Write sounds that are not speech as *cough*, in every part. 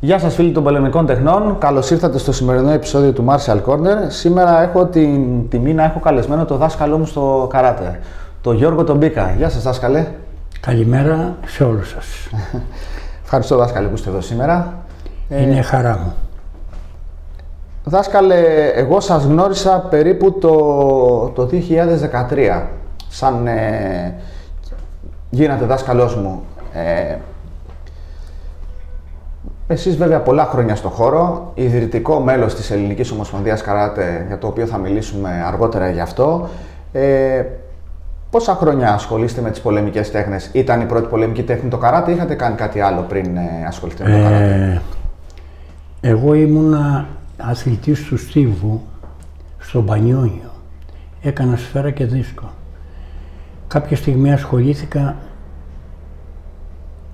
Γεια σας φίλοι των πολεμικών τεχνών, καλώς ήρθατε στο σημερινό επεισόδιο του Martial Corner. Σήμερα έχω την τιμή να έχω καλεσμένο το δάσκαλό μου στο καράτε, το Γιώργο τον Μπίκα. Γεια σας δάσκαλε. Καλημέρα σε όλους σας. *laughs* Ευχαριστώ δάσκαλε που είστε εδώ σήμερα. Είναι χαρά μου. Δάσκαλε, εγώ σας γνώρισα περίπου το, το 2013, σαν ε, γίνατε δάσκαλός μου. Ε, εσείς βέβαια πολλά χρόνια στο χώρο, ιδρυτικό μέλος της Ελληνικής Ομοσπονδίας Καράτε, για το οποίο θα μιλήσουμε αργότερα γι' αυτό. Ε, πόσα χρόνια ασχολείστε με τις πολεμικές τέχνες, ήταν η πρώτη πολεμική τέχνη το καράτε ή είχατε κάνει κάτι άλλο πριν ε, ασχοληθείτε με το καράτε; Ε, εγώ ήμουνα αθλητής του Στίβου στο Μπανιόνιο. Έκανα σφαίρα και δίσκο. Κάποια στιγμή ασχολήθηκα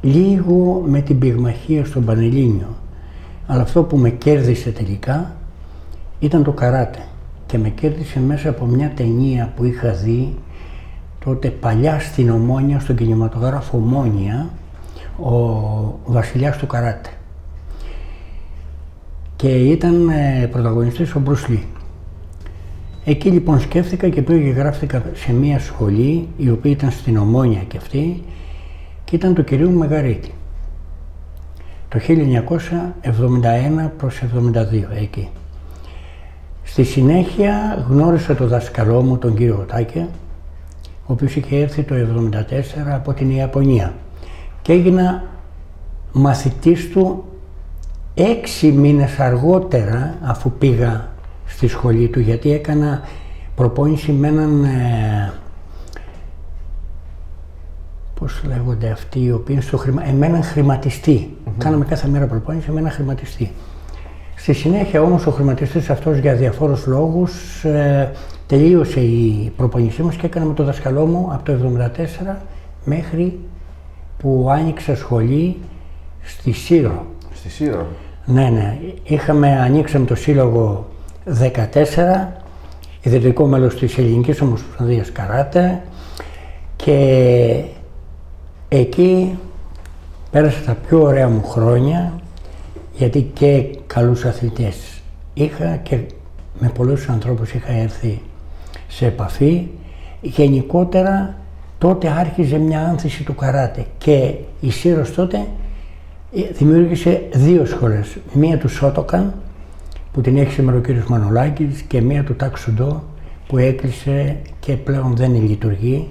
λίγο με την πυγμαχία στον Πανελλήνιο. Αλλά αυτό που με κέρδισε τελικά ήταν το καράτε. Και με κέρδισε μέσα από μια ταινία που είχα δει τότε παλιά στην Ομόνια, στον κινηματογράφο Ομόνια, ο βασιλιάς του καράτε. Και ήταν ε, πρωταγωνιστής ο Μπρουσλή. Εκεί λοιπόν σκέφτηκα και πήγα και γράφτηκα σε μια σχολή, η οποία ήταν στην Ομόνια και αυτή, και ήταν του κυρίου Μεγαρίτη. Το 1971 προς 72 εκεί. Στη συνέχεια γνώρισα τον δασκαλό μου, τον κύριο Τάκε, ο οποίος είχε έρθει το 1974 από την Ιαπωνία και έγινα μαθητής του έξι μήνες αργότερα αφού πήγα στη σχολή του γιατί έκανα προπόνηση με έναν ε, πώς λέγονται αυτοί οι οποίοι στο χρημα... με έναν χρηματιστή. Κάναμε κάθε μέρα προπόνηση με έναν χρηματιστή. Στη συνέχεια όμως ο χρηματιστής αυτός για διαφόρους λόγους ε, τελείωσε η προπονησή μας και έκανα με το δασκαλό μου από το 1974 μέχρι που άνοιξε σχολή στη Σύρο. Στη Σύρο. Ναι, ναι. Είχαμε, ανοίξαμε το σύλλογο 14, ιδρυτικό μέλος της Ελληνικής Ομοσπονδίας Καράτε και εκεί πέρασα τα πιο ωραία μου χρόνια γιατί και καλούς αθλητές είχα και με πολλούς ανθρώπους είχα έρθει σε επαφή. Γενικότερα τότε άρχιζε μια άνθηση του καράτε και η Σύρος τότε ε, δημιούργησε δύο σχολές. Μία του Σότοκαν που την έχει σήμερα ο κύριος Μανολάκης και μία του Ταξουντό που έκλεισε και πλέον δεν λειτουργεί.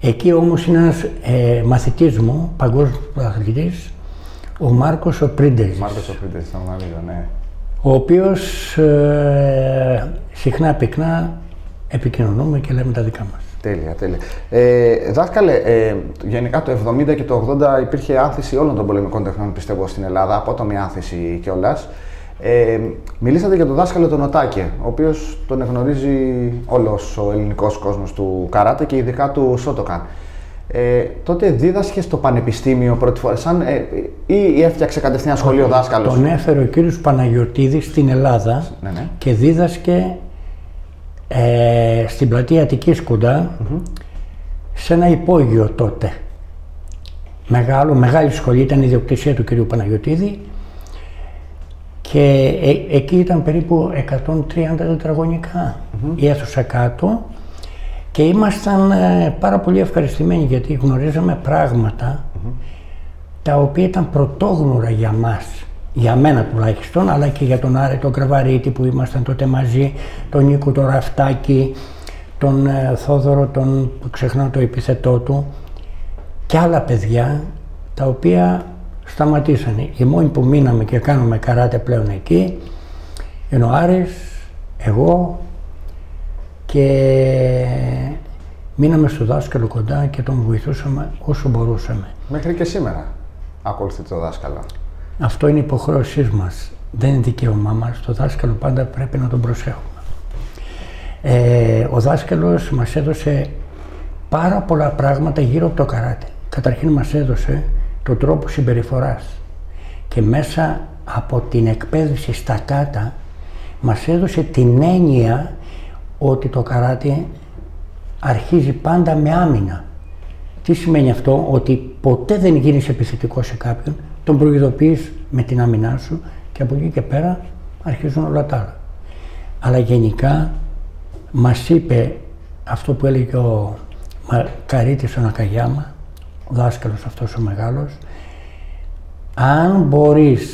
Εκεί όμως είναι ένας ε, μαθητής μου, παγκόσμιος αθλητής, ο Μάρκος ο Πρίντεζης. Μάρκος ο Πρίντεζης, τον γνωρίζω, ναι. Ο οποίος ε, συχνά πυκνά επικοινωνούμε και λέμε τα δικά μας. Τέλεια, τέλεια. Ε, δάσκαλε, ε, γενικά το 70 και το 80 υπήρχε άνθηση όλων των πολεμικών τεχνών, πιστεύω, στην Ελλάδα, απότομη άνθηση κιόλας. Ε, μιλήσατε για τον δάσκαλο τον Οτάκε, ο οποίος τον γνωρίζει όλος ο ελληνικός κόσμος του καράτε και ειδικά του Σότοκαν. Ε, τότε δίδασκε στο πανεπιστήμιο πρώτη φορά, σαν, ε, ή έφτιαξε κατευθείαν σχολείο δάσκαλος; Τον έφερε ο κύριος Παναγιωτίδης στην Ελλάδα Ναι, ναι. και δίδασκε ε, στην πλατεία Αττικής κοντά, σε ένα υπόγειο τότε. Μεγάλο, μεγάλη σχολή, ήταν η ιδιοκτησία του κυρίου Παναγιωτίδη και ε, εκεί ήταν περίπου 130 τετραγωνικα η αίθουσα κάτω. Και ήμασταν ε, πάρα πολύ ευχαριστημένοι γιατί γνωρίζαμε πράγματα τα οποία ήταν πρωτόγνωρα για μας, για μένα τουλάχιστον, αλλά και για τον Άρη τον Κραβαρίτη που ήμασταν τότε μαζί, τον Νίκο τον Ραφτάκη, τον ε, Θόδωρο τον, που ξεχνάω το επιθετό του και άλλα παιδιά τα οποία σταματήσανε. Οι μόνοι που μείναμε και κάνουμε καράτε πλέον εκεί είναι ο Άρης, εγώ και μείναμε στο δάσκαλο κοντά και τον βοηθούσαμε όσο μπορούσαμε. Μέχρι και σήμερα ακολουθείτε το δάσκαλο. Αυτό είναι υποχρέωσή μας. Δεν είναι δικαίωμά μας. Το δάσκαλο πάντα πρέπει να τον προσέχουμε. Ε, ο δάσκαλος μας έδωσε πάρα πολλά πράγματα γύρω από το καράτε. Καταρχήν μας έδωσε τον τρόπο συμπεριφοράς και μέσα από την εκπαίδευση στα κάτα μας έδωσε την έννοια ότι το καράτε αρχίζει πάντα με άμυνα. Τι σημαίνει αυτό, ότι ποτέ δεν γίνεις επιθετικός σε κάποιον, τον προειδοποιείς με την άμυνά σου και από εκεί και πέρα αρχίζουν όλα τα άλλα. Αλλά γενικά μας είπε αυτό που έλεγε ο Καρίτης ο Νακαγιάμα, ο δάσκαλος αυτός ο μεγάλος, αν μπορείς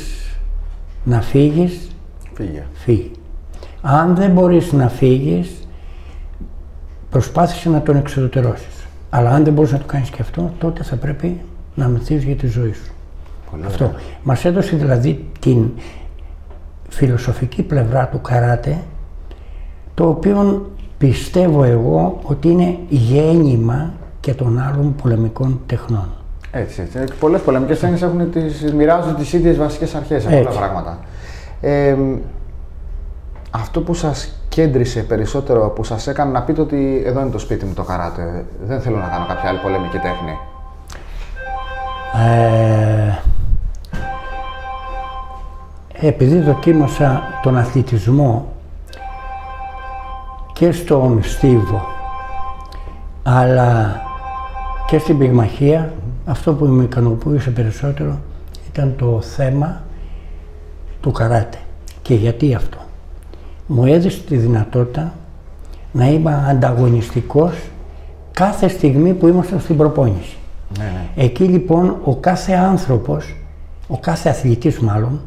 να φύγεις, Φύγε. φύγει. Αν δεν μπορείς να φύγεις, προσπάθησε να τον εξοδοτερώσεις. Αλλά αν δεν μπορείς να το κάνεις και αυτό, τότε θα πρέπει να αμυνθείς για τη ζωή σου. Πολύ Αυτό. ωραία. Μας έδωσε δηλαδή την φιλοσοφική πλευρά του καράτε, το οποίο πιστεύω εγώ ότι είναι γέννημα και των άλλων πολεμικών τεχνών. Έτσι, έτσι. Πολλές πολεμικές τέχνες έχουν τις, μοιράζονται τις ίδιες βασικές αρχές από Έτσι. τα πράγματα. Ε, αυτό που σας κέντρισε περισσότερο, που σας έκανε να πείτε ότι εδώ είναι το σπίτι μου το καράτε, δεν θέλω να κάνω κάποια άλλη πολεμική τέχνη. Ε, επειδή δοκίμασα τον αθλητισμό και στον στίβο αλλά και στην πυγμαχία αυτό που με ικανοποιούσε περισσότερο ήταν το θέμα του καράτε. Και γιατί αυτό. Μου έδωσε τη δυνατότητα να είμαι ανταγωνιστικός κάθε στιγμή που ήμασταν στην προπόνηση. Ναι, ναι. Εκεί λοιπόν ο κάθε άνθρωπος, ο κάθε αθλητής μάλλον,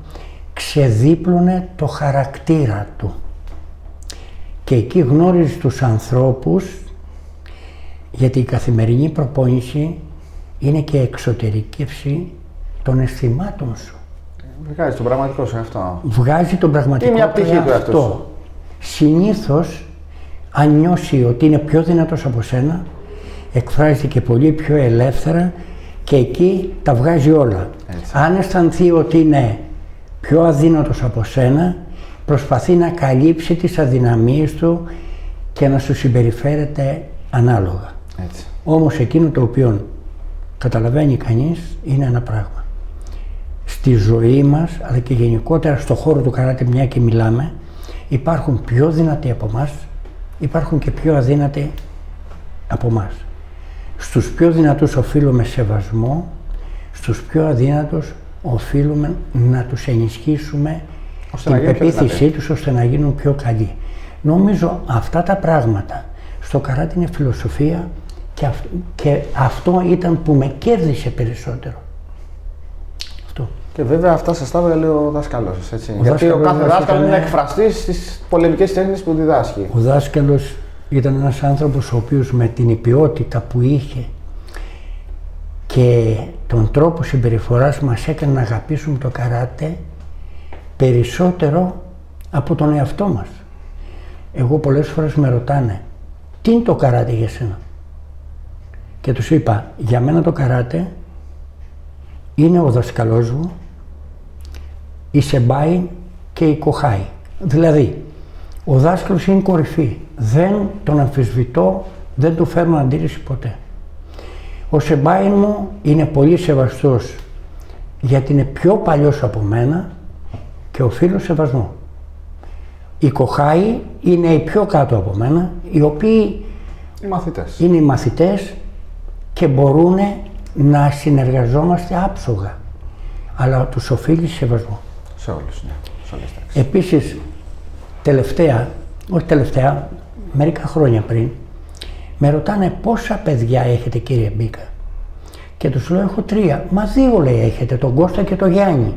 ξεδίπλωνε το χαρακτήρα του. Και εκεί γνώριζε τους ανθρώπους, γιατί η καθημερινή προπόνηση είναι και εξωτερικεύση των αισθημάτων σου. Βγάζει τον πραγματικό σου αυτό. Βγάζει τον πραγματικό Είναι μια πτυχή του εαυτού σου. Συνήθως, αν νιώσει ότι είναι πιο δυνατός από σένα, εκφράζεται και πολύ πιο ελεύθερα και εκεί τα βγάζει όλα. Έτσι. Αν αισθανθεί ότι είναι πιο αδύνατος από σένα, προσπαθεί να καλύψει τις αδυναμίες του και να σου συμπεριφέρεται ανάλογα. Έτσι. Όμως εκείνο το οποίο καταλαβαίνει κανείς είναι ένα πράγμα. Στη ζωή μας, αλλά και γενικότερα στο χώρο του καράτε μια και μιλάμε, υπάρχουν πιο δυνατοί από μας, υπάρχουν και πιο αδύνατοι από μας. Στους πιο δυνατούς οφείλουμε σεβασμό, στους πιο αδύνατους οφείλουμε να τους ενισχύσουμε Ώστε να την γίνουν πιο πεποίθησή δυνατοί. τους ώστε να γίνουν πιο καλοί. Νομίζω αυτά τα πράγματα στο καράτι είναι φιλοσοφία και, αυ- και αυτό ήταν που με κέρδισε περισσότερο. Αυτό. Και βέβαια αυτά σας τα έβγαλε ο δάσκαλό σας. Γιατί ο δάσκαλος κάθε μας δάσκαλος ήταν- είναι εκφραστής στις πολεμικές τέχνες που διδάσκει. Ο δάσκαλος ήταν ένας άνθρωπος ο οποίος με την υπιότητα που είχε και τον τρόπο συμπεριφοράς μας έκανε να αγαπήσουμε το καράτε περισσότερο από τον εαυτό μας. Εγώ πολλές φορές με ρωτάνε, τι είναι το καράτε για σένα; Και τους είπα, για μένα το καράτε είναι ο δασκαλός μου, η Σεμπάι και η Κοχάι. Δηλαδή, ο δάσκαλος είναι κορυφή. Δεν τον αμφισβητώ, δεν του φέρνω αντίρρηση ποτέ. Ο Σεμπάι μου είναι πολύ σεβαστός γιατί είναι πιο παλιός από μένα και οφείλω σεβασμό. Η Κοχάι είναι οι πιο κάτω από μένα, οι οποίοι Οι μαθητές. είναι οι μαθητές και μπορούν να συνεργαζόμαστε άψογα. Αλλά τους οφείλει σεβασμό. Σε όλους. Ναι. Σε όλες τις τάξεις. Επίσης, τελευταία, όχι τελευταία, μερικά χρόνια πριν, με ρωτάνε πόσα παιδιά έχετε κύριε Μπίκα. Και τους λέω έχω τρία. Μα δύο λέει έχετε, τον Κώστα και τον Γιάννη.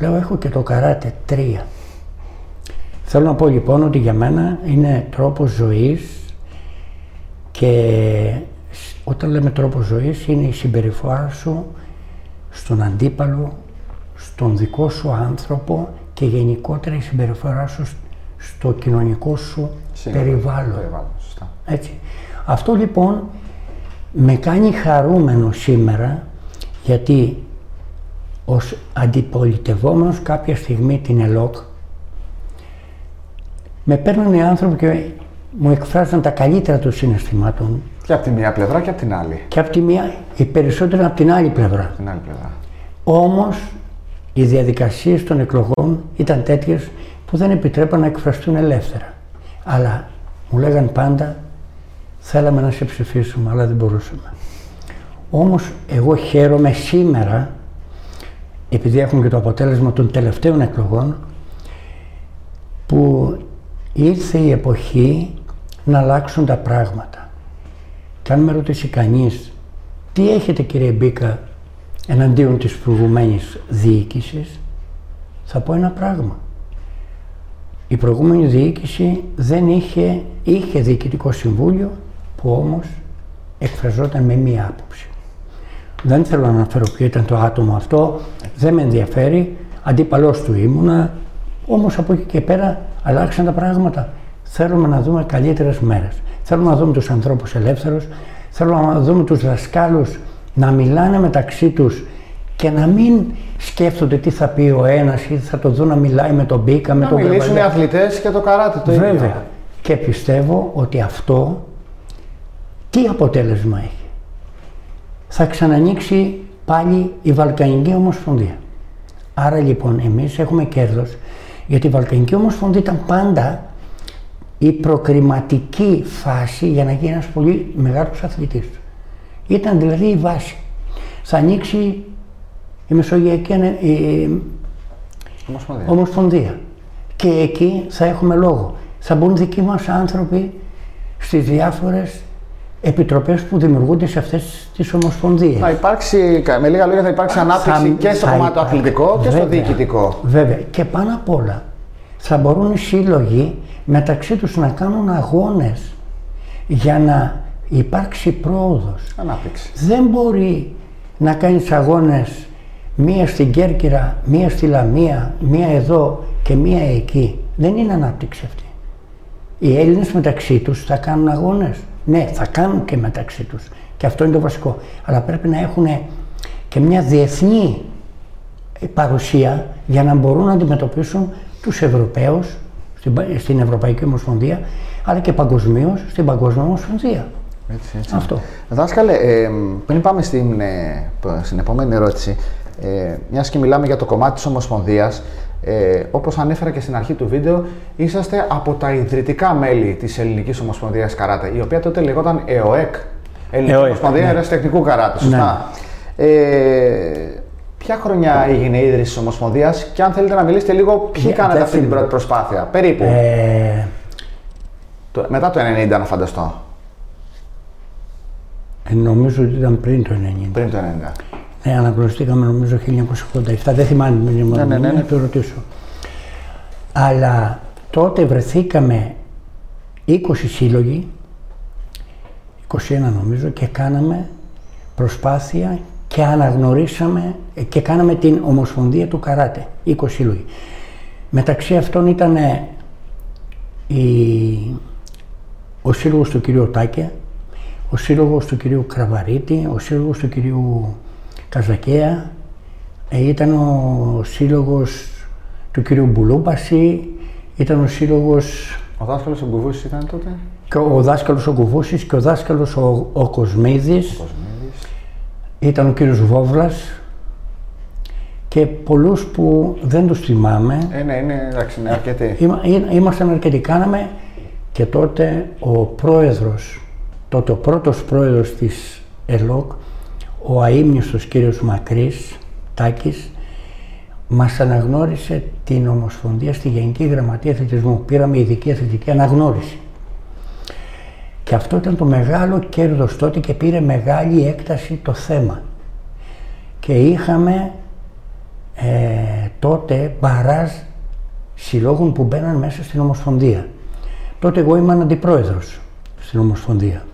Λέω έχω και το καράτε, τρία. Θέλω να πω λοιπόν ότι για μένα είναι τρόπος ζωής και σ- όταν λέμε τρόπος ζωής είναι η συμπεριφορά σου στον αντίπαλο, στον δικό σου άνθρωπο και γενικότερα η συμπεριφορά σου σ- στο κοινωνικό σου Σίγουρα. περιβάλλον. Περιβάλλον, σωστά. Έτσι. Αυτό λοιπόν με κάνει χαρούμενο σήμερα γιατί ως αντιπολιτευόμενος κάποια στιγμή την ΕΛΟΚ με παίρνουν οι άνθρωποι και μου εκφράζαν τα καλύτερα των συναισθημάτων Και από τη μία πλευρά και από την άλλη. και από τη μία οι περισσότεροι από την άλλη πλευρά. Από την άλλη πλευρά. Όμως οι διαδικασίες των εκλογών ήταν τέτοιες που δεν επιτρέπαν να εκφραστούν ελεύθερα. Αλλά μου λέγαν πάντα θέλαμε να σε ψηφίσουμε αλλά δεν μπορούσαμε. Όμως εγώ χαίρομαι σήμερα επειδή έχουμε και το αποτέλεσμα των τελευταίων εκλογών, που ήρθε η εποχή να αλλάξουν τα πράγματα. Και αν με ρωτήσει κανείς, τι έχετε κύριε Μπίκα εναντίον της προηγουμένης διοίκησης, θα πω ένα πράγμα. Η προηγούμενη διοίκηση δεν είχε, είχε διοικητικό συμβούλιο που όμως εκφραζόταν με μία άποψη. Δεν θέλω να αναφέρω ποιο ήταν το άτομο αυτό, δεν με ενδιαφέρει, αντίπαλός του ήμουνα, όμως από εκεί και πέρα αλλάξαν τα πράγματα. Θέλουμε να δούμε καλύτερες μέρες. Θέλουμε να δούμε τους ανθρώπους ελεύθερους, θέλουμε να δούμε τους δασκάλους να μιλάνε μεταξύ τους και να μην σκέφτονται τι θα πει ο ένας ή θα το δουν να μιλάει με τον Μπίκα, με τον Να μιλήσουν οι αθλητές και το καράτε το Βέβαια. ίδιο. Και πιστεύω ότι αυτό τι αποτέλεσμα έχει. Θα ξανανοίξει πάλι η Βαλκανική Ομοσπονδία. Άρα λοιπόν εμείς έχουμε κέρδος γιατί η Βαλκανική Ομοσπονδία ήταν πάντα η προκριματική φάση για να γίνει ένας πολύ μεγάλος αθλητής. Ήταν δηλαδή η βάση. Θα ανοίξει η Μεσογειακή Ανε- η- Ομοσπονδία. Ομοσπονδία. Και εκεί θα έχουμε λόγο. Θα μπουν δικοί μας άνθρωποι στις διάφορες επιτροπές που δημιουργούνται σε αυτές τις ομοσπονδίες. Θα υπάρξει, με λίγα λόγια, θα υπάρξει ανάπτυξη Θα- και στο θα κομμάτι το υπάρχει. αθλητικό και στο Βέβαια. διοικητικό. Βέβαια. Και πάνω απ' όλα θα μπορούν οι σύλλογοι μεταξύ τους να κάνουν αγώνες για να υπάρξει πρόοδος. Ανάπτυξη. Δεν μπορεί να κάνεις αγώνες μία στην Κέρκυρα, μία στη Λαμία, μία εδώ και μία εκεί. Δεν είναι ανάπτυξη αυτή. Οι Έλληνες μεταξύ τους θα κάνουν αγώνες. Ναι, θα κάνουν και μεταξύ τους. Και αυτό είναι το βασικό. Αλλά πρέπει να έχουν και μια διεθνή παρουσία για να μπορούν να αντιμετωπίσουν τους Ευρωπαίους στην, πα- στην Ευρωπαϊκή Ομοσπονδία αλλά και παγκοσμίως στην Παγκόσμια Ομοσπονδία. Έτσι, έτσι. Αυτό. Δάσκαλε, ε, πριν πάμε στην, ε, π- στην επόμενη ερώτηση, ε, μιας και μιλάμε για το κομμάτι της Ομοσπονδίας, ε, όπως ανέφερα και στην αρχή του βίντεο, είσαστε από τα ιδρυτικά μέλη της Ελληνικής Ομοσπονδίας Καράτε, η οποία τότε λεγόταν ΕΟΕΚ, Ελληνική ΕΟΕΚ, Ομοσπονδία ναι. Αεραστεχνικού Καράτε, σωστά. Ε, ποια χρονιά έγινε η ίδρυση της Ομοσπονδίας και αν θέλετε να μιλήσετε λίγο ποιοι Ναι, κάνατε δεν αυτή την θυμάμαι. πρώτη προσπάθεια, περίπου, Ε, Το- μετά το 90 να φανταστώ, ε, νομίζω ότι ήταν πριν το 90. πριν το 90. Ναι, αναγνωριστήκαμε νομίζω 1987. Δεν θυμάμαι την ημερομηνία, ναι, ναι. να το ρωτήσω. Αλλά τότε βρεθήκαμε 20 σύλλογοι, 21 νομίζω, και κάναμε προσπάθεια και αναγνωρίσαμε ε, και κάναμε την Ομοσπονδία του Καράτε, 20 σύλλογοι. Μεταξύ αυτών ήταν ε, η, ο σύλλογος του κυρίου Τάκε, ο σύλλογος του κυρίου Κραβαρίτη, ο σύλλογος του κυρίου Καζακέα, ε, ήταν ο σύλλογος του κυρίου Μπουλούπαση, ήταν ο σύλλογος Ο δάσκαλος ο Γκουβούσης ήταν τότε; και ο δάσκαλος ο Κουβούσης και ο δάσκαλος ο, ο Κοσμίδης, Κοσμίδης. Ήταν ο κύριος Βόβλας και πολλούς που δεν τους θυμάμαι. Ε, ναι, είναι, εντάξει, είναι αρκετοί. Είμα, εί- ήμασταν αρκετοί. Κάναμε και τότε ο πρόεδρος, τότε ο πρώτος πρόεδρος της ΕΛΟΚ, ο αείμνηστος κύριος Μακρύς, Τάκης, μας αναγνώρισε την Ομοσπονδία στη Γενική Γραμματεία Αθλητισμού. Πήραμε ειδική αθλητική αναγνώριση. Και αυτό ήταν το μεγάλο κέρδος τότε και πήρε μεγάλη έκταση το θέμα. Και είχαμε ε, τότε μπαράζ συλλόγων που μπαίναν μέσα στην Ομοσπονδία. Τότε εγώ ήμουν αντιπρόεδρος στην Ομοσπονδία.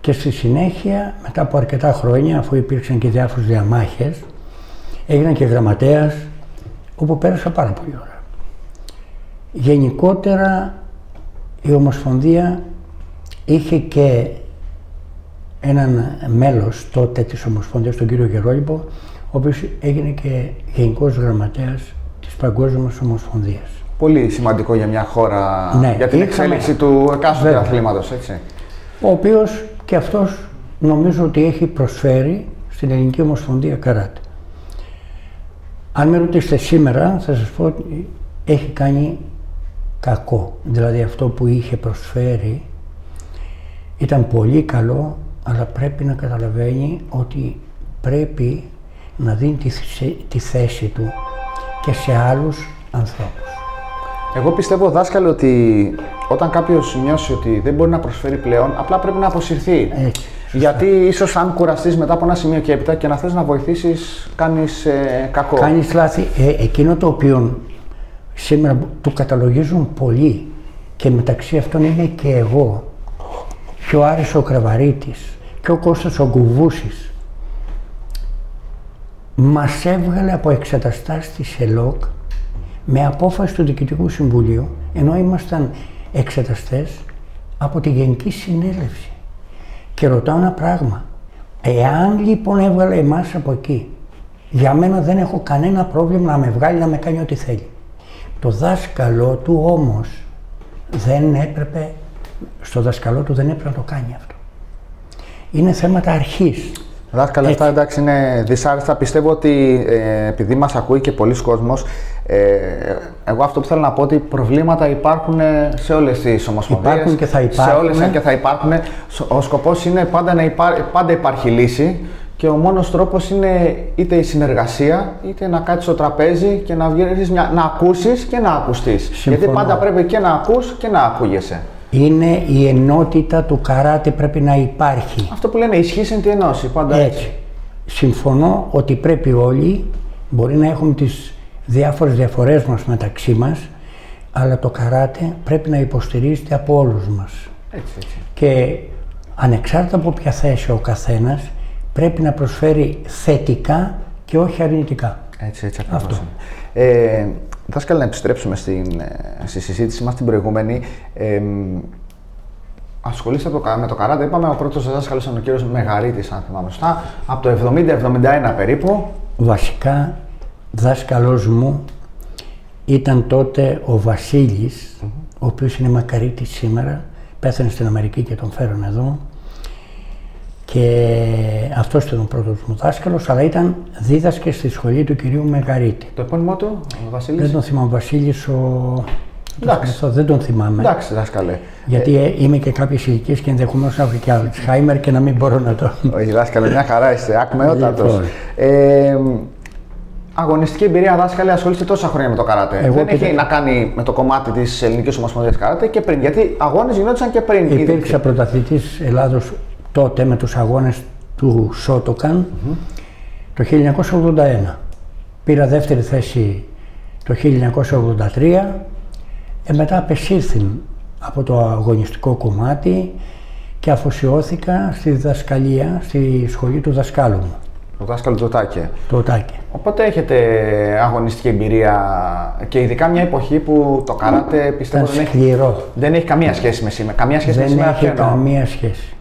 Και στη συνέχεια, μετά από αρκετά χρόνια, αφού υπήρξαν και διάφορες διαμάχες, έγινα και γραμματέας, όπου πέρασα πάρα πολύ ώρα. Γενικότερα, η Ομοσπονδία είχε και έναν μέλος τότε της Ομοσπονδίας, τον κύριο Γερόλιπο, ο οποίος έγινε και γενικός γραμματέας της Παγκόσμιας Ομοσπονδίας. Πολύ σημαντικό για μια χώρα, Ναι, για την είχαμε- εξέλιξη του εκάστοτε Βέβαια. αθλήματος, έτσι. ο οποίος και αυτός νομίζω ότι έχει προσφέρει στην Ελληνική Ομοσπονδία Καράτε. Αν με ρωτήσετε σήμερα θα σας πω ότι έχει κάνει κακό. Δηλαδή αυτό που είχε προσφέρει ήταν πολύ καλό αλλά πρέπει να καταλαβαίνει ότι πρέπει να δίνει τη, τη θέση του και σε άλλους ανθρώπους. Εγώ πιστεύω, δάσκαλε, ότι όταν κάποιος νιώσει ότι δεν μπορεί να προσφέρει πλέον, απλά πρέπει να αποσυρθεί. Έτσι. Γιατί ίσως αν κουραστείς μετά από ένα σημείο και έπειτα και να θες να βοηθήσεις, κάνεις ε, κακό. Κάνεις λάθη. Ε, εκείνο το οποίο σήμερα το καταλογίζουν πολλοί και μεταξύ αυτών είμαι και εγώ και ο Άρης ο Κραβαρίτης και ο Κώστας ο Γκουβούσης μας έβγαλε από εξεταστάσεις της ΕΛΟΚ με απόφαση του Διοικητικού Συμβουλίου ενώ ήμασταν εξεταστές από τη Γενική Συνέλευση. Και ρωτάω ένα πράγμα. Εάν λοιπόν έβγαλε εμάς από εκεί, για μένα δεν έχω κανένα πρόβλημα να με βγάλει να με κάνει ό,τι θέλει. Το δάσκαλό του όμως δεν έπρεπε, στο δασκαλό του δεν έπρεπε να το κάνει αυτό. Είναι θέματα αρχής. Δάσκαλε, αυτά εντάξει είναι δυσάρεστα. Πιστεύω ότι ε, επειδή μας ακούει και πολλοί κόσμος, ε, εγώ αυτό που θέλω να πω ότι προβλήματα υπάρχουν σε όλες τις ομοσπονδίες. Υπάρχουν και θα υπάρχουν. Σε όλες και θα υπάρχουν. Ο σκοπός είναι πάντα να υπά, πάντα υπάρχει λύση και ο μόνος τρόπος είναι είτε η συνεργασία, είτε να κάτσεις στο τραπέζι και να, βγεις, να ακούσεις και να ακουστείς. Γιατί πάντα πρέπει και να ακούς και να ακούγεσαι. Είναι η ενότητα του καράτε πρέπει να υπάρχει. Αυτό που λένε ισχύει εν τη ενώση, πάντα έτσι. Συμφωνώ ότι πρέπει όλοι, μπορεί να έχουμε τις διάφορες διαφορές μας μεταξύ μας, αλλά το καράτε πρέπει να υποστηρίζεται από όλους μας. Έτσι, έτσι. Και ανεξάρτητα από ποια θέση ο καθένας, πρέπει να προσφέρει θετικά και όχι αρνητικά. Έτσι, έτσι Αυτό. Ε, Δάσκαλε, να επιστρέψουμε στην, ε, στη συζήτηση μας την προηγούμενη. Ε, ασχολείστε με το καράτε. Είπαμε, ο πρώτος δάσκαλος ήταν ο κύριος Μεγαρίτης, αν θυμάμαι σωστά, από το 70-71 περίπου. Βασικά, δάσκαλός μου ήταν τότε ο βασιλης ο οποίος είναι μακαρίτης σήμερα, πέθανε στην Αμερική και τον φέρουν εδώ. Και αυτός ήταν ο πρώτος μου δάσκαλος, αλλά ήταν δίδασκες στη σχολή του κυρίου Μεγαρίτη. Το επώνυμό του, ο Βασίλης; Δεν τον θυμάμαι, ο Βασίλης ο. Εντάξει. δεν τον θυμάμαι. Εντάξει, δάσκαλε. Γιατί ε... είμαι και κάποιε ηλικίε και ενδεχομένως να έχω και Αλτσχάιμερ και να μην μπορώ να το. Όχι, δάσκαλε, μια χαρά είστε. Ακμεότατο. Λοιπόν. Ε, αγωνιστική εμπειρία δάσκαλε, ασχολείστε τόσα χρόνια με το καράτε. Εγώ δεν έχει να κάνει με το κομμάτι της ελληνικής ομοσπονδίας καράτε και πριν. Γιατί αγώνες γινόντουσαν και πριν. Υπήρξα πρωταθλητής Ελλάδος τότε με τους αγώνες του Σότοκαν το 1981. Πήρα δεύτερη θέση το 1983 ε, μετά απεσύρθη από το αγωνιστικό κομμάτι και αφοσιώθηκα στη διδασκαλία, στη σχολή του δασκάλου μου. Το δάσκαλο του Τάκε. Το Τάκε. Οπότε έχετε αγωνιστική εμπειρία και ειδικά μια εποχή που το καράτε πιστεύω δεν έχει, δεν έχει καμία σχέση με σήμερα. Καμία σχέση δεν με σήμερα. Δεν έχει καμία σχέση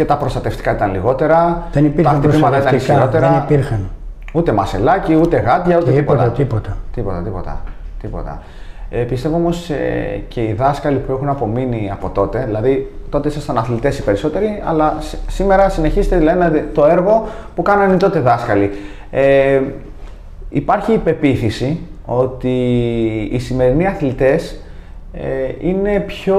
και τα προστατευτικά ήταν λιγότερα. Δεν υπήρχαν τα ήταν ισχυρότερα. Δεν υπήρχαν. Ούτε μασελάκι, ούτε γάντια, ούτε τίποτα. Τίποτα, τίποτα. τίποτα, τίποτα. Ε, πιστεύω όμως ε, και οι δάσκαλοι που έχουν απομείνει από τότε, δηλαδή τότε ήσασταν αθλητές οι περισσότεροι, αλλά σήμερα συνεχίζετε δηλαδή, το έργο που κάνανε τότε δάσκαλοι. Ε, υπάρχει η πεποίθηση ότι οι σημερινοί αθλητές ε, είναι πιο,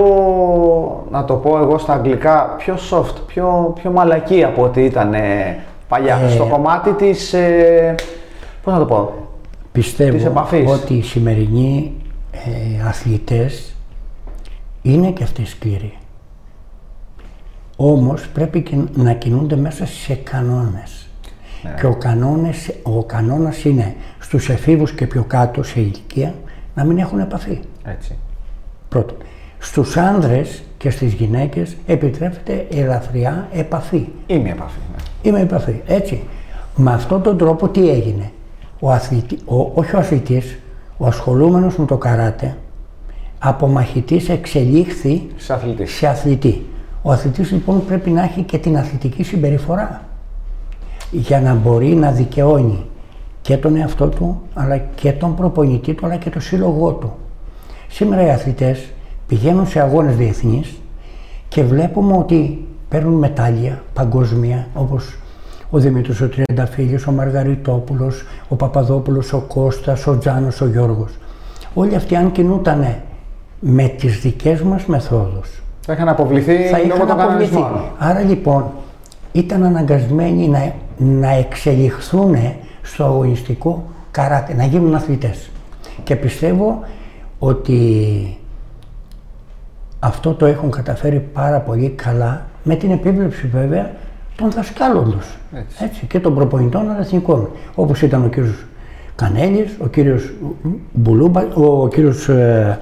να το πω εγώ στα αγγλικά, πιο soft, πιο, πιο μαλακή από ό,τι ήταν παλιά. Ε, στο κομμάτι της, ε, πώς να το πω, Πιστεύω ότι οι σημερινοί ε, αθλητές είναι και αυτοί σκληροί. Όμως πρέπει και να κινούνται μέσα σε κανόνες. Ναι. Και ο, κανόνες, ο κανόνας είναι στους εφήβους και πιο κάτω σε ηλικία να μην έχουν επαφή. Έτσι. Πρώτον. Στους άνδρες και στις γυναίκες επιτρέπεται ελαφριά επαφή. Είμαι επαφή. Ναι. Είμαι επαφή. Έτσι. Με αυτόν τον τρόπο τι έγινε; Ο αθλητή, ο, όχι ο αθλητής, ο ασχολούμενος με το καράτε, από μαχητής εξελίχθη σε αθλητή. σε αθλητή. Ο αθλητής λοιπόν πρέπει να έχει και την αθλητική συμπεριφορά για να μπορεί να δικαιώνει και τον εαυτό του, αλλά και τον προπονητή του, αλλά και το σύλλογό του. Σήμερα οι αθλητές πηγαίνουν σε αγώνες διεθνείς και βλέπουμε ότι παίρνουν μετάλλια παγκόσμια όπως ο Δημήτρης ο Τριανταφύλιος, ο Μαργαριτόπουλος, ο Παπαδόπουλος, ο Κώστας, ο Τζάνος, ο Γιώργος. Όλοι αυτοί αν κινούταν με τις δικές μας μεθόδους θα είχαν αποβληθεί θα λόγω των Άρα λοιπόν ήταν αναγκασμένοι να, να εξελιχθούν στο αγωνιστικό καράτε, να γίνουν αθλητές. Και πιστεύω ότι αυτό το έχουν καταφέρει πάρα πολύ καλά με την επίβλεψη βέβαια των δασκάλων τους έτσι. και των προπονητών εθνικών όπως ήταν ο κύριος Κανέλης, ο κύριος Μπουλούμπα, ο κύριος ε,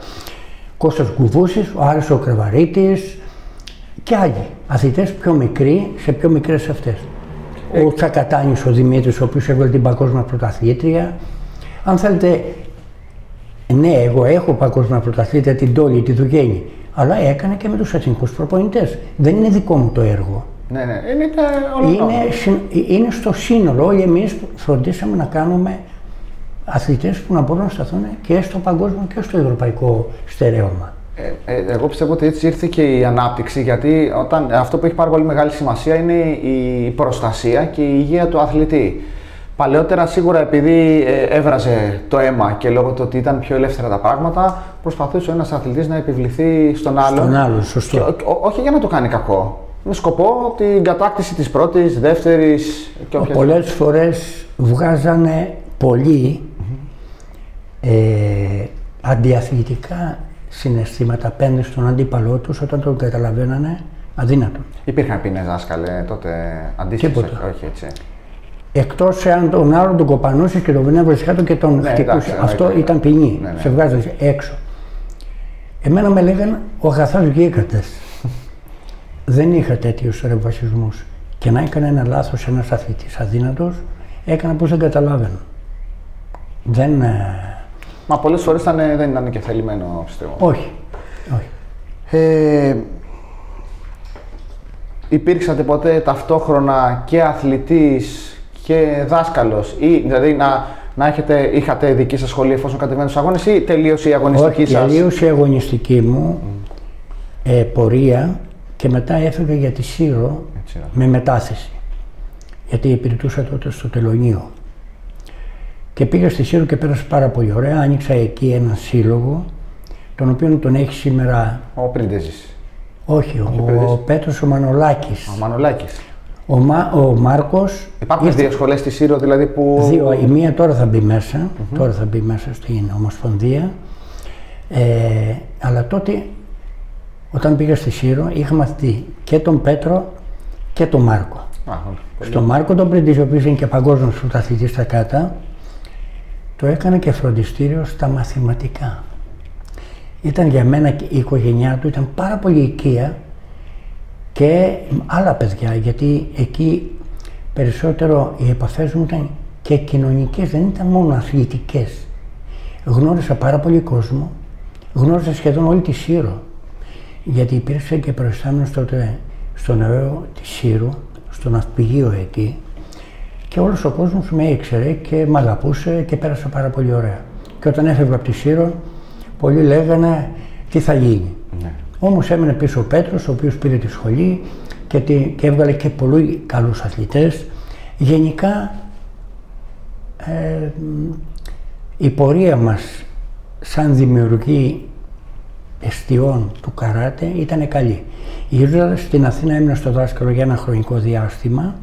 Κώστας Γκουβούσης, ο Άρης ο Κρεβαρίτης και άλλοι αθλητές πιο μικροί σε πιο μικρές αυτές. Ο ε, Τσακατάνης ο Δημήτρης, ο οποίος έβγαλε την παγκόσμια πρωταθλήτρια. Αν θέλετε, ναι, εγώ έχω παγκόσμια πρωταθλήτρια την Τόλη, τη Δουγέννη, αλλά έκανε και με τους εθνικούς προπονητές. Δεν είναι δικό μου το έργο. Ναι, ναι, είναι, είναι, είναι στο σύνολο. Όλοι εμείς φροντίσαμε να κάνουμε αθλητές που να μπορούν να σταθούν και στο παγκόσμιο και στο ευρωπαϊκό στερέωμα. Ε, ε, εγώ πιστεύω ότι έτσι ήρθε και η ανάπτυξη, γιατί όταν, αυτό που έχει πάρα πολύ μεγάλη σημασία είναι η προστασία και η υγεία του αθλητή. Παλαιότερα σίγουρα επειδή ε, έβραζε το αίμα και λόγω του ότι ήταν πιο ελεύθερα τα πράγματα, προσπαθούσε ο ένας αθλητής να επιβληθεί στον άλλον. Στον άλλον, σωστό. όχι για να το κάνει κακό. Με σκοπό την κατάκτηση της πρώτης, δεύτερης και όποιας... Πολλές φορές βγάζανε πολλοί ε, αντιαθλητικά συναισθήματα πέντε στον αντίπαλό τους όταν τον καταλαβαίνανε αδύνατο. Υπήρχαν ποινέ δάσκαλε τότε αντίστοιχα. Όχι έτσι. Εκτός εάν τον άλλον τον κοπανούσε και τον βινέβρε κάτω και τον ναι, χτυπούσε. Αυτό ήταν ποινή. Ναι, ναι. Σε βγάζανε έξω. Εμένα με λέγανε ο αγαθάς γίγαντε. Δεν είχα τέτοιους ρευασισμούς. Και να έκανε ένα λάθος ένας αθλητής αδύνατος, έκανα πω δεν καταλάβαινα. Δεν, ε, Μα πολλές φορές δεν ήταν και θελημένο, πιστεύω. Όχι. Όχι. Ε, υπήρξατε ποτέ ταυτόχρονα και αθλητής και δάσκαλος ή δηλαδή να, να έχετε, είχατε δική σας σχολή εφόσον κατεβαίνετε στους αγώνες ή τελείωσε η αγωνιστική Όχι, σας; τελείωσε η αγωνιστική μου ε, πορεία και μετά έφυγα για τη Σύρο με μετάθεση. Γιατί υπηρετούσα τότε στο τελωνίο. Και πήγα στη Σύρο και πέρασε πάρα πολύ ωραία. Άνοιξα εκεί ένα σύλλογο, τον οποίο τον έχει σήμερα. Ο Πρίντεζης. Όχι, ο, ο Πέτρος ο Μανολάκης. Ο Μανολάκης. Ο, Μα, ο Μάρκος... Υπάρχουν ήρθε... δύο σχολές στη Σύρο δηλαδή που... Δύο. Η μία τώρα θα μπει μέσα, τώρα θα μπει μέσα στην Ομοσπονδία. Ε, αλλά τότε όταν πήγα στη Σύρο είχα μαθητή και τον Πέτρο και τον Μάρκο. Α, Στον Μάρκο τον Πρίντεζη, ο οποίος είναι και παγκόσμιος πρωταθλητής στα κάτα, το έκανα και φροντιστήριο στα μαθηματικά. Ήταν για μένα η οικογένειά του, ήταν πάρα πολύ οικία και άλλα παιδιά, γιατί εκεί περισσότερο οι επαφές μου ήταν και κοινωνικές, δεν ήταν μόνο αθλητικές. Γνώρισα πάρα πολύ κόσμο, γνώρισα σχεδόν όλη τη Σύρο, γιατί υπήρξε και προϊστάμενος τότε στο νερό της Σύρου, στο ναυπηγείο εκεί, και όλος ο κόσμος με ήξερε και με αγαπούσε και πέρασα πάρα πολύ ωραία. Και όταν έφευγα από τη Σύρο, πολλοί λέγανε τι θα γίνει. Ναι. Όμως έμεινε πίσω ο Πέτρος, ο οποίος πήρε τη σχολή και, τη, και έβγαλε και πολύ καλούς αθλητές. Γενικά ε, η πορεία μας σαν δημιουργή εστιών του καράτε ήταν καλή. Γυρίζοντας στην Αθήνα έμεινα στο δάσκαλο για ένα χρονικό διάστημα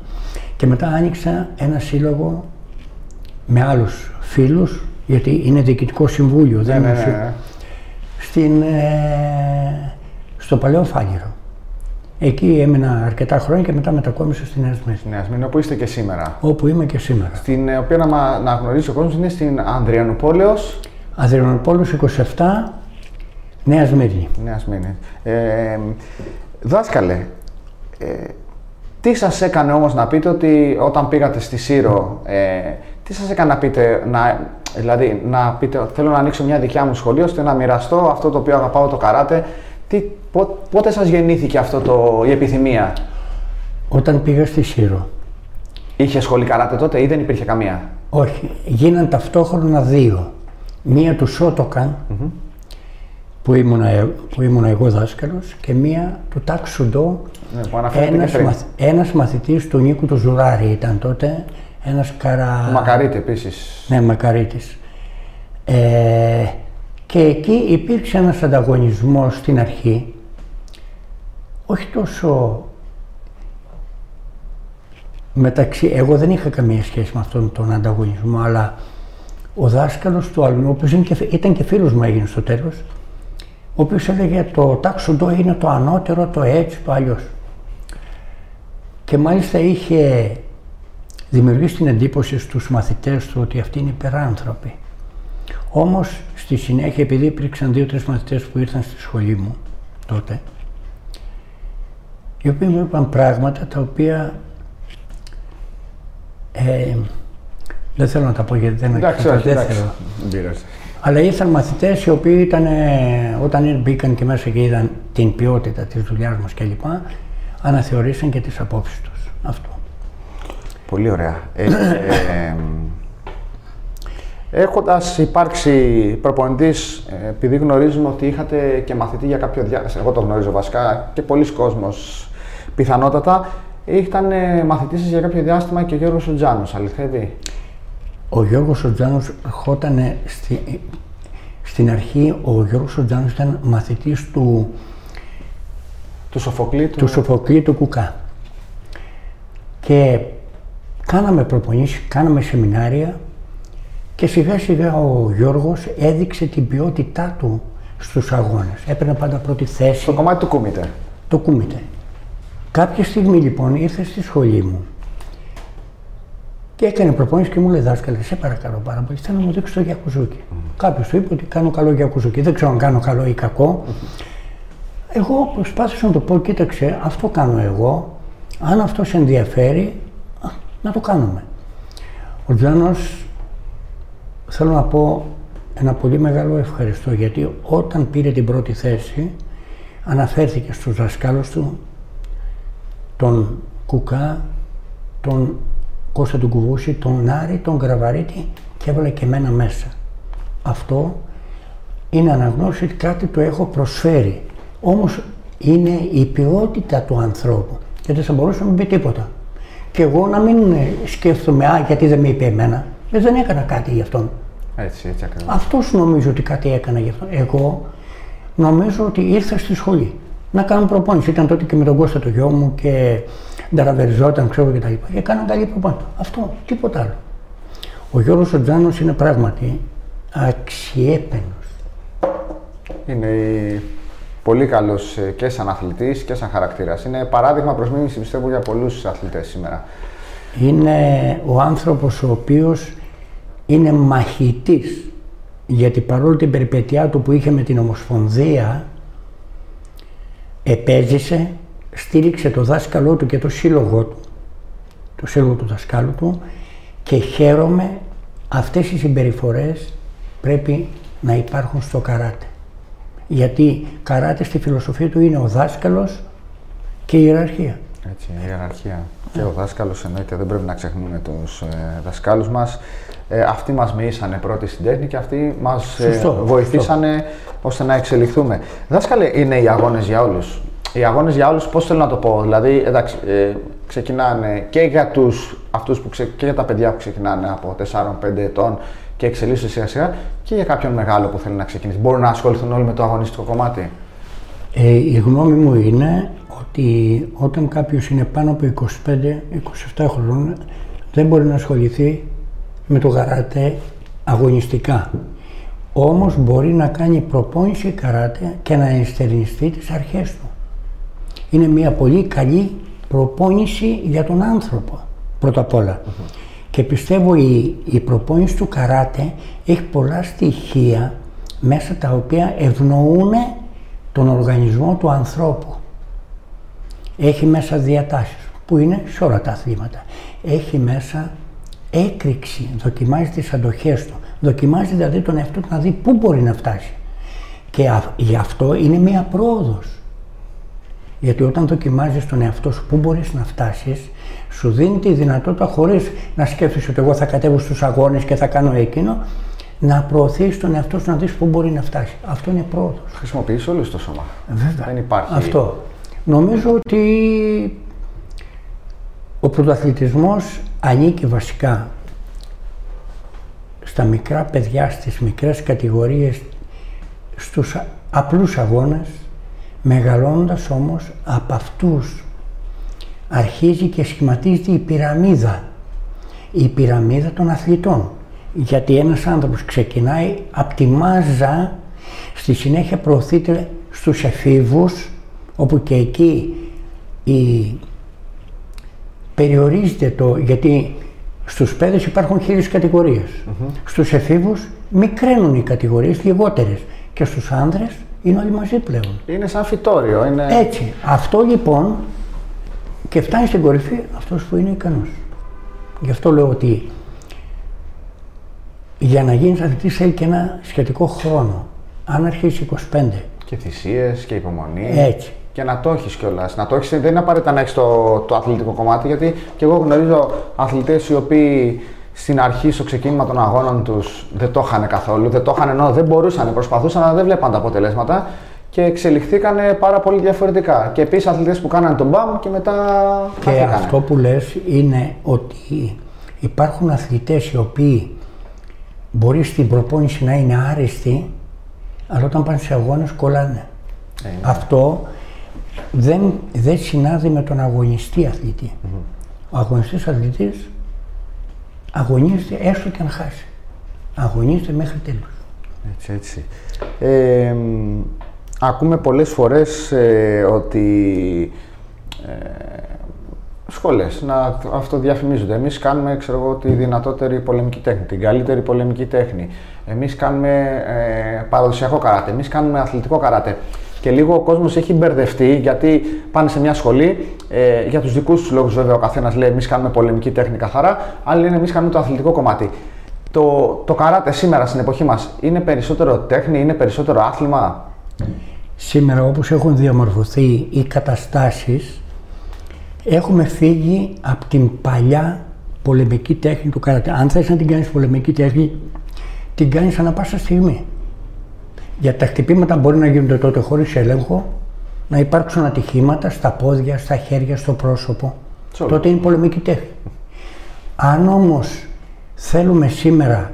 και μετά άνοιξα ένα σύλλογο με άλλους φίλους, γιατί είναι διοικητικό συμβούλιο, δεν ναι, ναι, ναι. Στην, ε, στο Παλαιό Φάληρο. Εκεί έμεινα αρκετά χρόνια και μετά μετακόμισα στη Νέα Σμύρνη. Νέα Σμύρνη, όπου είστε και σήμερα. Όπου είμαι και σήμερα. Στην ε, οποία να, να γνωρίζει ο κόσμος είναι στην Ανδριανουπόλεως. Ανδριανουπόλεως 27, Νέα Σμύρνη. Νέα Σμύρνη. Ε, δάσκαλε, ε, τι σας έκανε όμως να πείτε ότι όταν πήγατε στη Σύρο, ε, τι σας έκανε να πείτε, να, δηλαδή να πείτε θέλω να ανοίξω μια δικιά μου σχολή ώστε να μοιραστώ αυτό το οποίο αγαπάω το καράτε. Τι, πότε σας γεννήθηκε αυτό το, η επιθυμία; Όταν πήγα στη Σύρο. Είχε σχολή καράτε τότε ή δεν υπήρχε καμία; Όχι, γίναν ταυτόχρονα δύο. Μία του Σότοκαν, που ήμουν, που ήμουν εγώ δάσκαλος και μία του Τάξουντο, ναι, ένας, μαθ, ένας μαθητής του Νίκου του Ζουράρη ήταν τότε, ένας καρα... Μακαρίτη επίσης. Ναι, Μακαρίτης. Ε, και εκεί υπήρξε ένας ανταγωνισμός στην αρχή, όχι τόσο μεταξύ, εγώ δεν είχα καμία σχέση με αυτόν τον ανταγωνισμό, αλλά ο δάσκαλος του άλλου, ο οποίος ήταν και φίλος μου έγινε στο τέλος, ο οποίος έλεγε το τάξοντο είναι το ανώτερο, το έτσι, το αλλιώς. Και μάλιστα είχε δημιουργήσει την εντύπωση στους μαθητές του ότι αυτοί είναι υπεράνθρωποι. Όμως στη συνέχεια, επειδή υπήρξαν δύο-τρεις μαθητές που ήρθαν στη σχολή μου τότε, οι οποίοι μου είπαν πράγματα τα οποία ε, δεν θέλω να τα πω γιατί δεν εντάξει, όχι, δεν θέλω. Αλλά ήρθαν μαθητές οι οποίοι ήταν, όταν μπήκαν και μέσα και είδαν την ποιότητα της δουλειάς μας κλπ. Αναθεωρήσαν και τις απόψεις τους. Αυτό. Πολύ ωραία. Ε, ε, Έχοντας υπάρξει προπονητής, ε, επειδή γνωρίζουμε ότι είχατε και μαθητή για κάποιο διάστημα, εγώ το γνωρίζω βασικά και πολλοί κόσμος πιθανότατα, ήταν μαθητής για κάποιο διάστημα και ο Γιώργος Οτζάνος, αληθεύει; Ο Γιώργος Οτζάνος ερχόταν στη, στην αρχή, ο Γιώργος Οτζάνος ήταν μαθητής του, του Σοφοκλή του... του, Σοφοκλή, του Κουκά. Και κάναμε προπονήσεις, κάναμε σεμινάρια και σιγά σιγά ο Γιώργος έδειξε την ποιότητά του στους αγώνες. Έπαιρνε πάντα πρώτη θέση. Στο κομμάτι του κούμιτε. Το κούμιτε. Κάποια στιγμή λοιπόν ήρθε στη σχολή μου και έκανε προπόνηση και μου λέει δάσκαλε, σε παρακαλώ πάρα πολύ, θέλω να μου δείξεις το γιακουζούκι. Mm. Κάποιος του είπε ότι κάνω καλό γιακουζούκι. Δεν ξέρω αν κάνω καλό ή κακό. Εγώ προσπάθησα να το πω, κοίταξε, αυτό κάνω εγώ. Αν αυτός σε ενδιαφέρει, να το κάνουμε. Ο Τζάνος, θέλω να πω ένα πολύ μεγάλο ευχαριστώ γιατί όταν πήρε την πρώτη θέση αναφέρθηκε στους δασκάλους του τον Κουκά, τον Κώστα του Κουβούση, τον Νάρη, τον Γραβαρίτη και έβαλε και μένα μέσα. Αυτό είναι αναγνώριση ότι κάτι το έχω προσφέρει. Όμως είναι η ποιότητα του ανθρώπου και δεν θα μπορούσε να μην πει τίποτα. Και εγώ να μην σκέφτομαι, α, γιατί δεν με είπε εμένα. Ε, δεν έκανα κάτι γι' αυτόν. Έτσι, έτσι ακριβώς. Αυτός νομίζω ότι κάτι έκανα γι' αυτόν. Εγώ νομίζω ότι ήρθα στη σχολή να κάνω προπόνηση. Ήταν τότε και με τον Κώστα το γιο μου και νταραβεριζόταν, ξέρω και τα λοιπά. Και κάνω καλή προπόνηση. Αυτό, τίποτα άλλο. Ο Γιώργος ο Τζάνος είναι πράγματι αξιέπαινος. Είναι πολύ καλός ε, και σαν αθλητής και σαν χαρακτήρας. Είναι παράδειγμα προς μίμηση πιστεύω για πολλούς αθλητές σήμερα. Είναι ο άνθρωπος ο οποίος είναι μαχητής γιατί παρόλο την περιπετειά του που είχε με την Ομοσπονδία επέζησε, στήριξε το δάσκαλό του και το σύλλογό του, το σύλλογο του δασκάλου του και χαίρομαι αυτές οι συμπεριφορές πρέπει να υπάρχουν στο καράτε. Γιατί καράτε στη φιλοσοφία του είναι ο δάσκαλος και η ιεραρχία. Έτσι, η ιεραρχία. Και ο δάσκαλος εννοείται, δεν πρέπει να ξεχνούμε τους ε, δασκάλους μας. Ε, αυτοί μας μοιήσανε πρώτοι στην τέχνη και αυτοί μας ε, βοηθήσανε ώστε να εξελιχθούμε. Δάσκαλε, είναι οι αγώνες για όλους. Οι αγώνες για όλους, πώς θέλω να το πω, δηλαδή, εντάξει, ε, ξεκινάνε και για τους, αυτούς που και για τα παιδιά που ξεκινάνε από 4-5 ετών και εξελίσσονται σιγά σιγά και για κάποιον μεγάλο που θέλει να ξεκινήσει. Μπορούν να ασχοληθούν όλοι με το αγωνιστικό κομμάτι. Ε, η γνώμη μου είναι ότι όταν κάποιος είναι πάνω από 25-27 χρόνων δεν μπορεί να ασχοληθεί με το καράτε αγωνιστικά. Όμως μπορεί να κάνει προπόνηση καράτε και να ενστερνιστεί τις αρχές του. Είναι μια πολύ καλή προπόνηση για τον άνθρωπο, πρώτα απ' όλα. Και πιστεύω η, η προπόνηση του καράτε έχει πολλά στοιχεία μέσα τα οποία ευνοούν τον οργανισμό του ανθρώπου. Έχει μέσα διατάσεις που είναι; Σε όλα τα αθλήματα. Έχει μέσα έκρηξη, δοκιμάζει τις αντοχές του, δοκιμάζει δηλαδή τον εαυτό του να δει πού μπορεί να φτάσει. Και γι' αυτό είναι μία πρόοδος. Γιατί όταν δοκιμάζεις τον εαυτό σου πού μπορείς να φτάσεις, σου δίνει τη δυνατότητα χωρίς να σκέφτεσαι ότι εγώ θα κατέβω στους αγώνες και θα κάνω εκείνο, να προωθείς τον εαυτό σου να δεις πού μπορεί να φτάσει. Αυτό είναι πρόοδος. Χρησιμοποιείς όλο το σώμα. Βέβαια. Δεν υπάρχει. Αυτό. Νομίζω ότι ο πρωταθλητισμός ανήκει βασικά στα μικρά παιδιά, στις μικρές κατηγορίες, στους απλούς αγώνες, μεγαλώνοντας όμως από αυτούς αρχίζει και σχηματίζεται η πυραμίδα. Η πυραμίδα των αθλητών. Γιατί ένας άνθρωπος ξεκινάει από τη μάζα, στη συνέχεια προωθείται στους εφήβους, όπου και εκεί η... περιορίζεται το, γιατί στους παιδες υπάρχουν χίλιες κατηγορίες. Στους εφήβους μικραίνουν οι κατηγορίες, λιγότερες. Και στους άνδρες είναι όλοι μαζί πλέον. Είναι σαν φυτόριο. Είναι... Έτσι. Αυτό λοιπόν και φτάνει στην κορυφή αυτός που είναι ικανός. Γι' αυτό λέω ότι για να γίνεις αθλητής θέλει και ένα σχετικό χρόνο. Αν αρχίσεις 25. Και θυσίες και υπομονή. Έτσι. Και να το έχεις κιόλας. Να το έχεις, δεν είναι απαραίτητα να έχεις το, το αθλητικό κομμάτι, γιατί και εγώ γνωρίζω αθλητές οι οποίοι στην αρχή, στο ξεκίνημα των αγώνων τους, δεν το είχαν καθόλου. Δεν το είχαν ενώ δεν μπορούσαν, προσπαθούσαν, αλλά δεν βλέπαν τα αποτελέσματα και εξελιχθήκανε πάρα πολύ διαφορετικά. Και επίσης αθλητές που κάνανε τον μπαμ και μετά. Και αυτό που λες είναι ότι υπάρχουν αθλητές οι οποίοι μπορείς στην προπόνηση να είναι άριστοι, αλλά όταν πάνε σε αγώνες κολλάνε. Ε, αυτό δεν, δεν συνάδει με τον αγωνιστή αθλητή. Ο αγωνιστής αθλητής αγωνίζεται έστω και αν χάσει. Αγωνίζεται μέχρι τέλους. Έτσι, έτσι. Ε, ακούμε πολλές φορές ε, ότι ε, σχολές να αυτοδιαφημίζονται. Εμείς κάνουμε, ξέρω εγώ, τη δυνατότερη πολεμική τέχνη, την καλύτερη πολεμική τέχνη. Εμείς κάνουμε ε, παραδοσιακό καράτε, εμείς κάνουμε αθλητικό καράτε. Και λίγο ο κόσμος έχει μπερδευτεί γιατί πάνε σε μια σχολή, ε, για τους δικούς τους λόγους βέβαια ο καθένας λέει εμείς κάνουμε πολεμική τέχνη καθαρά, άλλοι λένε εμείς κάνουμε το αθλητικό κομμάτι. Το, το καράτε σήμερα στην εποχή μας είναι περισσότερο τέχνη, είναι περισσότερο άθλημα; Σήμερα όπως έχουν διαμορφωθεί οι καταστάσεις, έχουμε φύγει από την παλιά πολεμική τέχνη του καράτε. Αν θες να την κάνεις πολεμική τέχνη, την κάνεις ανα πάσα στιγμή. Για τα χτυπήματα μπορεί να γίνονται τότε χωρίς έλεγχο, να υπάρξουν ατυχήματα στα πόδια, στα χέρια, στο πρόσωπο. Τότε είναι πολεμική τέχνη. Αν όμως θέλουμε σήμερα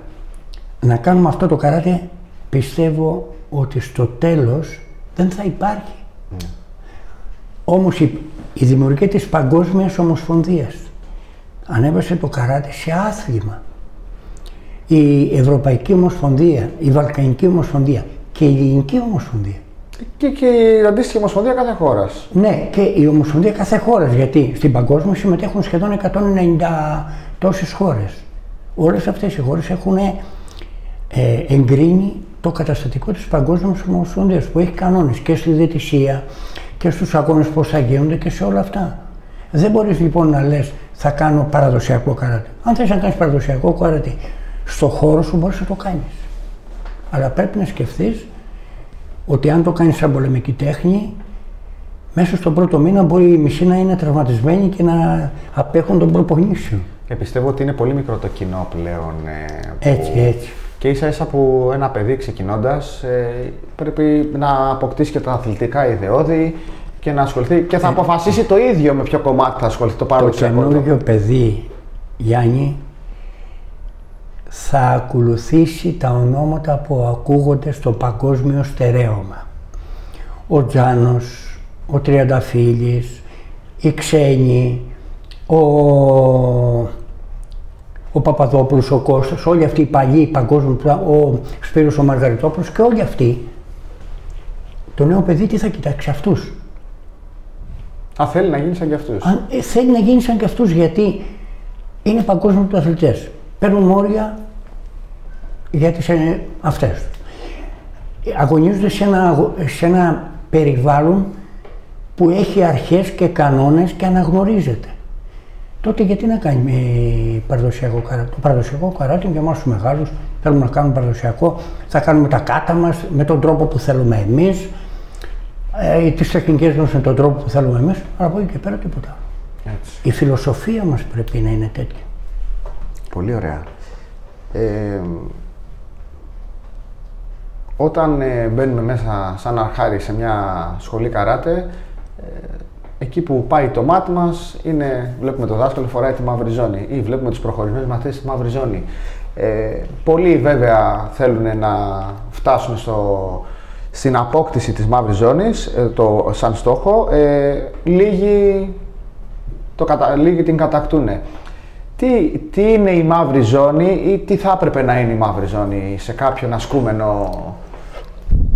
να κάνουμε αυτό το καράτε, πιστεύω ότι στο τέλος δεν θα υπάρχει. Mm. Όμως η, η δημιουργία της Παγκόσμιας Ομοσπονδίας ανέβασε το καράτε σε άθλημα. Η Ευρωπαϊκή Ομοσπονδία, η Βαλκανική Ομοσπονδία και η Ελληνική Ομοσπονδία. Και, και η αντίστοιχη Ομοσπονδία κάθε χώρας. Ναι, και η Ομοσπονδία κάθε χώρας. Γιατί στην παγκόσμια συμμετέχουν σχεδόν 190 τόσες χώρες. Όλες αυτές οι χώρες έχουν ε, εγκρίνει το καταστατικό της Παγκόσμιας Ομοσπονδίας που έχει κανόνες και στη διαιτησία και στους αγώνες πώς θα γίνονται και σε όλα αυτά. Δεν μπορείς λοιπόν να λες θα κάνω παραδοσιακό καράτε. Αν θες να κάνεις παραδοσιακό καράτε στο χώρο σου, μπορείς να το κάνεις. Αλλά πρέπει να σκεφτείς ότι αν το κάνεις σαν πολεμική τέχνη, μέσα στον πρώτο μήνα μπορεί η μισή να είναι τραυματισμένη και να απέχουν τον προπονήσιο. Και πιστεύω ότι είναι πολύ μικρό το κοινό πλέον. Ε, έτσι, έτσι. Και ίσα ίσα που ένα παιδί ξεκινώντας ε, πρέπει να αποκτήσει και τα αθλητικά ιδεώδη και να ασχοληθεί και θα ε, αποφασίσει το ίδιο με ποιο κομμάτι θα ασχοληθεί το παραδοσιακό. Το καινούργιο παιδί, Γιάννη, θα ακολουθήσει τα ονόματα που ακούγονται στο παγκόσμιο στερέωμα. Ο Τζάνος, ο Τριανταφύλης, οι ξένοι, ο, ο Παπαδόπουλος, ο Κώστας, όλοι αυτοί οι παλιοί παγκόσμιοι, ο Σπύρος ο Μαργαριτόπουλος και όλοι αυτοί, το νέο παιδί τι θα κοιτάξει αυτούς. Α, θέλει να γίνει σαν και αυτούς. Αν, ε, θέλει να γίνει σαν και αυτούς γιατί είναι παγκόσμιοι του αθλητές παίρνουν όρια για τις ε, αυτές. Αγωνίζονται σε ένα, σε ένα περιβάλλον που έχει αρχές και κανόνες και αναγνωρίζεται. Τότε γιατί να κάνει ε, παραδοσιακό καράτη. Το παραδοσιακό καράτη για εμάς τους μεγάλους θέλουμε να κάνουμε παραδοσιακό, θα κάνουμε τα κάτα μας με τον τρόπο που θέλουμε εμείς, ε, τις τεχνικές μας με τον τρόπο που θέλουμε εμείς, αλλά από εκεί και πέρα τίποτα. Έτσι. Η φιλοσοφία μας πρέπει να είναι τέτοια. Πολύ ωραία. Ε, όταν ε, μπαίνουμε μέσα σαν αρχάρι σε μια σχολή καράτε, ε, εκεί που πάει το μάτι μας είναι, βλέπουμε το δάσκαλο φοράει τη μαύρη ζώνη ή βλέπουμε τους προχωρημένους μαθητές στη μαύρη ζώνη. Ε, πολλοί βέβαια θέλουν να φτάσουν στο, στην απόκτηση της μαύρης ζώνης, το, σαν στόχο. λίγοι το καταλήγει, την κατακτούν. Τι, τι είναι η μαύρη ζώνη ή τι θα έπρεπε να είναι η μαύρη ζώνη σε κάποιον ασκούμενο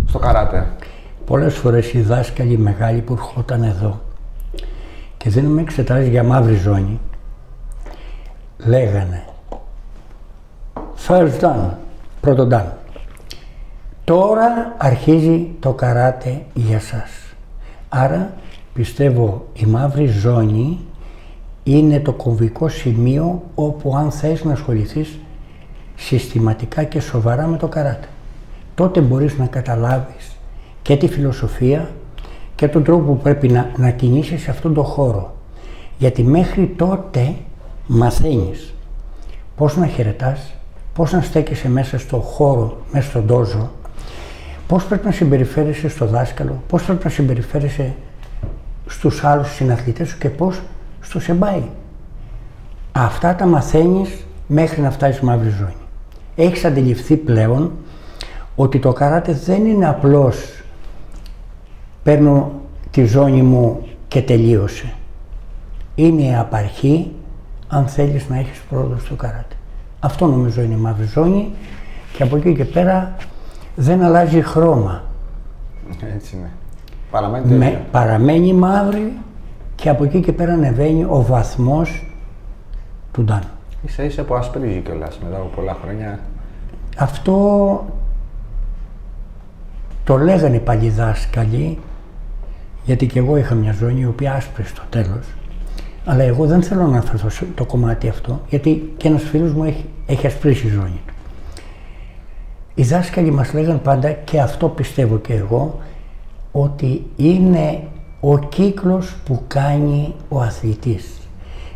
στο καράτε; Πολλές φορές οι δάσκαλοι μεγάλοι που ερχόταν εδώ και δεν με εξετάζει για μαύρη ζώνη, λέγανε First done, πρώτο done. Τώρα αρχίζει το καράτε για σας. Άρα πιστεύω η μαύρη ζώνη είναι το κομβικό σημείο όπου αν θες να ασχοληθείς συστηματικά και σοβαρά με το καράτε. Τότε μπορείς να καταλάβεις και τη φιλοσοφία και τον τρόπο που πρέπει να, να κινήσεις σε αυτόν τον χώρο. Γιατί μέχρι τότε μαθαίνεις πώς να χαιρετάς, πώς να στέκεσαι μέσα στο χώρο, μέσα στον τόζο, πώς πρέπει να συμπεριφέρεσαι στο δάσκαλο, πώς πρέπει να συμπεριφέρεσαι στους άλλους συναθλητές σου και πώς στο σεμπάι. Αυτά τα μαθαίνεις μέχρι να φτάσεις μαύρη ζώνη. Έχεις αντιληφθεί πλέον ότι το καράτε δεν είναι απλώς παίρνω τη ζώνη μου και τελείωσε. Είναι η απαρχή αν θέλεις να έχεις πρόοδο στο καράτε. Αυτό νομίζω είναι η μαύρη ζώνη και από εκεί και πέρα δεν αλλάζει χρώμα. Έτσι είναι. Παραμένει, Με, παραμένει μαύρη και από εκεί και πέρα ανεβαίνει ο βαθμός του Ντάν. Ίσα ίσα που ασπρίζει κιόλας μετά από πολλά χρόνια. Αυτό το λέγανε οι παλιοί δάσκαλοι, γιατί και εγώ είχα μια ζώνη η οποία άσπρε στο τέλος. Αλλά εγώ δεν θέλω να αναφερθώ το κομμάτι αυτό, γιατί και ένας φίλος μου έχει, έχει ασπρίσει η ζώνη του. Οι δάσκαλοι μας λέγανε πάντα, και αυτό πιστεύω και εγώ, ότι είναι ο κύκλος που κάνει ο αθλητής.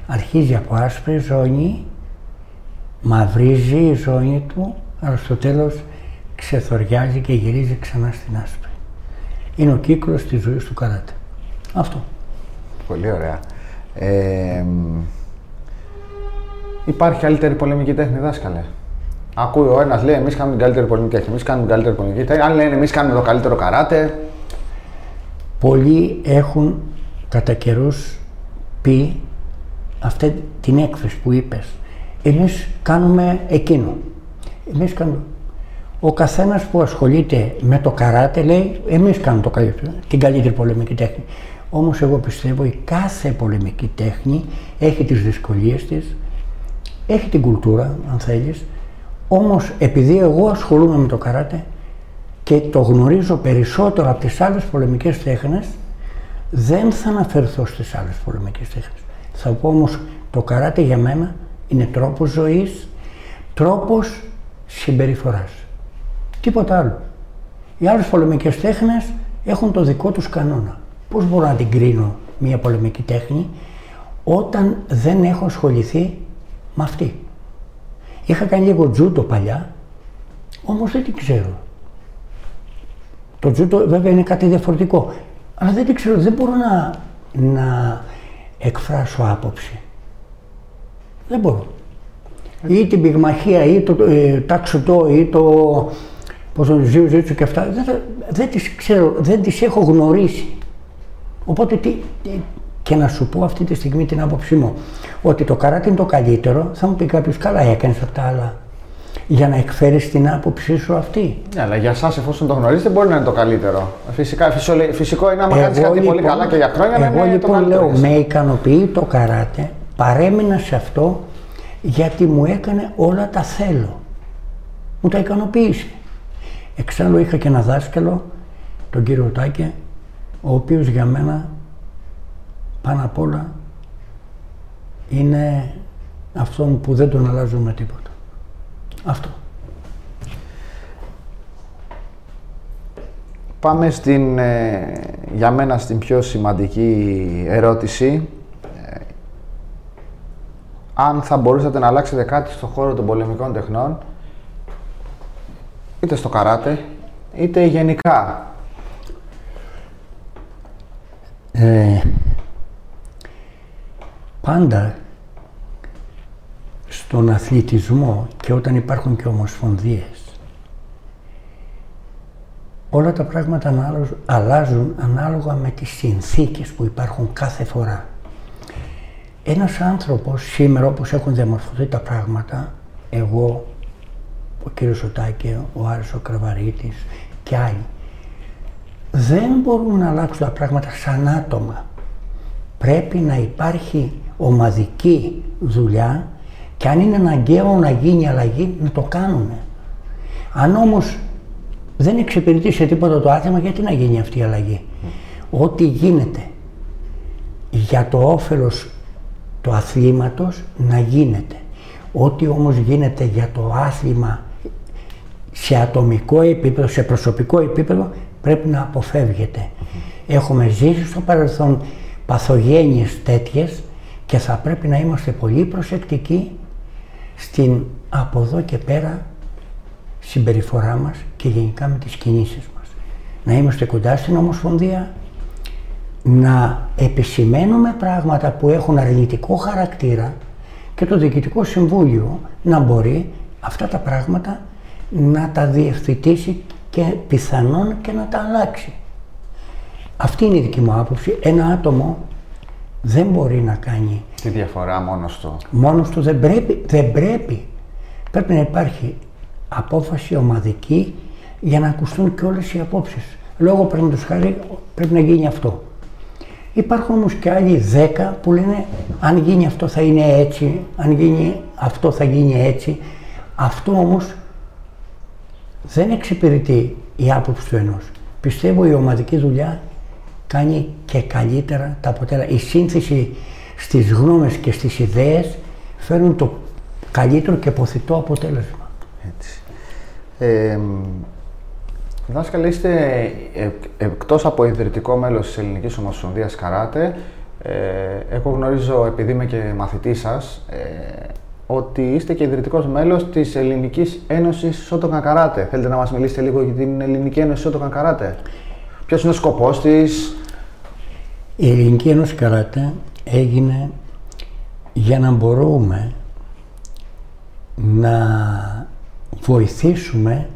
Αρχίζει από άσπρη ζώνη, μαυρίζει η ζώνη του, αλλά στο τέλος ξεθοριάζει και γυρίζει ξανά στην άσπρη. Είναι ο κύκλος της ζωής του καράτε. Αυτό. Πολύ ωραία. Ε, υπάρχει καλύτερη πολεμική τέχνη, δάσκαλε; Ακούει ο ένας λέει: Εμείς κάνουμε την καλύτερη πολεμική τέχνη. Εμείς κάνουμε την καλύτερη πολεμική τέχνη. Άλλοι λένε: Εμείς κάνουμε το καλύτερο καράτε. Πολλοί έχουν κατά καιρούς πει αυτή την έκφραση που είπες. Εμείς κάνουμε εκείνο. Εμείς κάνουμε. Ο καθένας που ασχολείται με το καράτε λέει εμείς κάνουμε το καλύτερο, την καλύτερη πολεμική τέχνη. Όμως εγώ πιστεύω η κάθε πολεμική τέχνη έχει τις δυσκολίες της, έχει την κουλτούρα αν θέλεις, όμως επειδή εγώ ασχολούμαι με το καράτε και το γνωρίζω περισσότερο από τις άλλες πολεμικές τέχνες, δεν θα αναφερθώ στις άλλες πολεμικές τέχνες. Θα πω όμως το καράτε για μένα είναι τρόπος ζωής, τρόπος συμπεριφοράς. Τίποτα άλλο. Οι άλλες πολεμικές τέχνες έχουν το δικό τους κανόνα. Πώς μπορώ να την κρίνω μια πολεμική τέχνη όταν δεν έχω ασχοληθεί με αυτή; Είχα κάνει λίγο τζούτο παλιά, όμως δεν την ξέρω. Το τζούτο βέβαια είναι κάτι διαφορετικό, αλλά δεν την ξέρω, δεν μπορώ να, να εκφράσω άποψη. Δεν μπορώ. Ή την πυγμαχία ή το ε, τάξωτο ή το πώς το ζήου ζήτσου και αυτά, δεν, δεν τις ξέρω, δεν τις έχω γνωρίσει. Οπότε τι, και να σου πω αυτή τη στιγμή την άποψή μου, ότι το καράτι είναι το καλύτερο, θα μου πει κάποιος καλά έκανες αυτά τα άλλα για να εκφέρεις την άποψή σου αυτή. Ναι, αλλά για εσάς, εφόσον το γνωρίζετε, μπορεί να είναι το καλύτερο. Φυσικά, φυσικό είναι άμα κάνεις κάτι λοιπόν, πολύ καλά και για χρόνια να είναι λοιπόν το καλύτερο. λέω, με ικανοποιεί το καράτε, παρέμεινα σε αυτό γιατί μου έκανε όλα τα θέλω. Μου τα ικανοποίησε. Εξάλλου είχα και ένα δάσκαλο, τον κύριο Τάκε, ο οποίος για μένα πάνω απ' όλα είναι αυτό που δεν τον αλλάζω με τίποτα. Αυτό. Πάμε στην, ε, για μένα στην πιο σημαντική ερώτηση. Ε, αν θα μπορούσατε να αλλάξετε κάτι στον χώρο των πολεμικών τεχνών, είτε στο καράτε, είτε γενικά. Ε, πάντα στον αθλητισμό και όταν υπάρχουν και ομοσπονδίες όλα τα πράγματα αλλάζουν ανάλογα με τις συνθήκες που υπάρχουν κάθε φορά. ένας άνθρωπος σήμερα όπως έχουν διαμορφωθεί τα πράγματα, εγώ, ο κύριος Σωτάκη, ο Άρης ο Κραβαρίτης και άλλοι, δεν μπορούν να αλλάξουν τα πράγματα σαν άτομα. Πρέπει να υπάρχει ομαδική δουλειά και αν είναι αναγκαίο να γίνει αλλαγή, να το κάνουν. Αν όμως δεν εξυπηρετεί σε τίποτα το άθλημα, γιατί να γίνει αυτή η αλλαγή; Ό,τι γίνεται για το όφελος του αθλήματος να γίνεται. Ό,τι όμως γίνεται για το άθλημα σε ατομικό επίπεδο, σε προσωπικό επίπεδο, πρέπει να αποφεύγεται. Έχουμε ζήσει στο παρελθόν παθογένειες τέτοιες και θα πρέπει να είμαστε πολύ προσεκτικοί στην από εδώ και πέρα συμπεριφορά μας και γενικά με τις κινήσεις μας. Να είμαστε κοντά στην Ομοσπονδία, να επισημαίνουμε πράγματα που έχουν αρνητικό χαρακτήρα και το Διοικητικό Συμβούλιο να μπορεί αυτά τα πράγματα να τα διευθυντήσει και πιθανόν και να τα αλλάξει. Αυτή είναι η δική μου άποψη. Ένα άτομο δεν μπορεί να κάνει... Τη διαφορά μόνος του. Μόνος του δεν πρέπει. Δεν πρέπει. Πρέπει να υπάρχει απόφαση ομαδική για να ακουστούν και όλες οι απόψεις. Λόγω πρέπει χάρη πρέπει να γίνει αυτό. Υπάρχουν όμως και άλλοι δέκα που λένε αν γίνει αυτό θα είναι έτσι, αν γίνει αυτό θα γίνει έτσι. Αυτό όμως δεν εξυπηρετεί η άποψη του ενός. Πιστεύω η ομαδική δουλειά κάνει και καλύτερα τα αποτέλεσματα. Η σύνθεση στις γνώμες και στις ιδέες φέρνουν το καλύτερο και ποθητό αποτέλεσμα. Έτσι. Ε, δάσκαλε, είστε ε, εκτός από ιδρυτικό μέλος της Ελληνικής Ομοσπονδίας Καράτε, ε, εγώ γνωρίζω, επειδή είμαι και μαθητής σας, ε, ότι είστε και ιδρυτικός μέλος της Ελληνικής Ένωσης Σότοκα Καράτε. Θέλετε να μας μιλήσετε λίγο για την Ελληνική Ένωση Σότοκα Καράτε; Ποιος είναι ο σκοπός της, η Ελληνική Ένωση Καράτε έγινε για να μπορούμε να βοηθήσουμε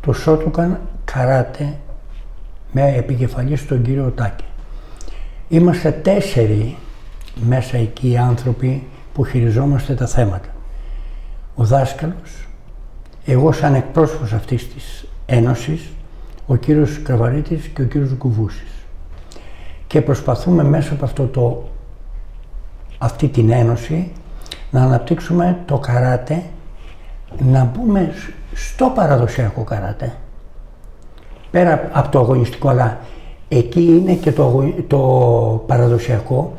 το Σότουκαν Καράτε με επικεφαλή στον κύριο Τάκη. Είμαστε τέσσερι μέσα εκεί άνθρωποι που χειριζόμαστε τα θέματα. Ο δάσκαλος, εγώ σαν εκπρόσωπος αυτής της Ένωσης, ο κύριος Κραβαρίτης και ο κύριος Κουβούσης και προσπαθούμε μέσα από αυτό το, αυτή την ένωση να αναπτύξουμε το καράτε, να μπούμε στο παραδοσιακό καράτε. Πέρα από το αγωνιστικό, αλλά εκεί είναι και το, το παραδοσιακό,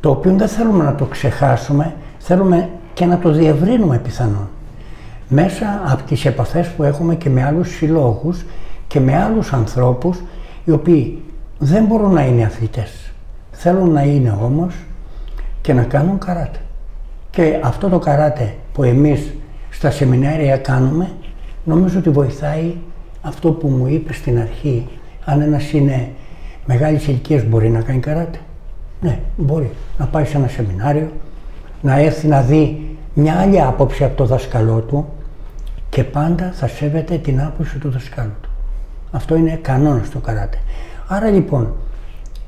το οποίο δεν θέλουμε να το ξεχάσουμε, θέλουμε και να το διευρύνουμε πιθανόν. Μέσα από τις επαφές που έχουμε και με άλλους συλλόγους και με άλλους ανθρώπους, οι οποίοι δεν μπορούν να είναι αθλητές. Θέλουν να είναι όμως και να κάνουν καράτε. Και αυτό το καράτε που εμείς στα σεμινάρια κάνουμε, νομίζω ότι βοηθάει αυτό που μου είπες στην αρχή. Αν ένας είναι μεγάλης ηλικίας μπορεί να κάνει καράτε. Ναι, μπορεί να πάει σε ένα σεμινάριο, να έρθει να δει μια άλλη άποψη από το δασκαλό του και πάντα θα σέβεται την άποψη του δασκάλου του. Αυτό είναι κανόνα στο καράτε. Άρα λοιπόν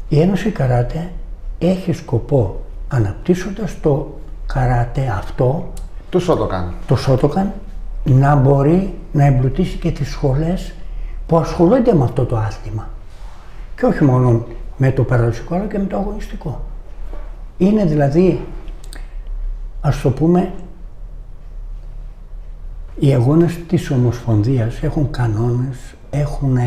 η Ένωση Καράτε έχει σκοπό αναπτύσσοντας το καράτε αυτό το Σότοκαν. Το Σότοκαν να μπορεί να εμπλουτίσει και τις σχολές που ασχολούνται με αυτό το άθλημα. Και όχι μόνο με το παραδοσιακό αλλά και με το αγωνιστικό. Είναι δηλαδή, ας το πούμε, οι αγώνες της Ομοσπονδίας έχουν κανόνες, έχουν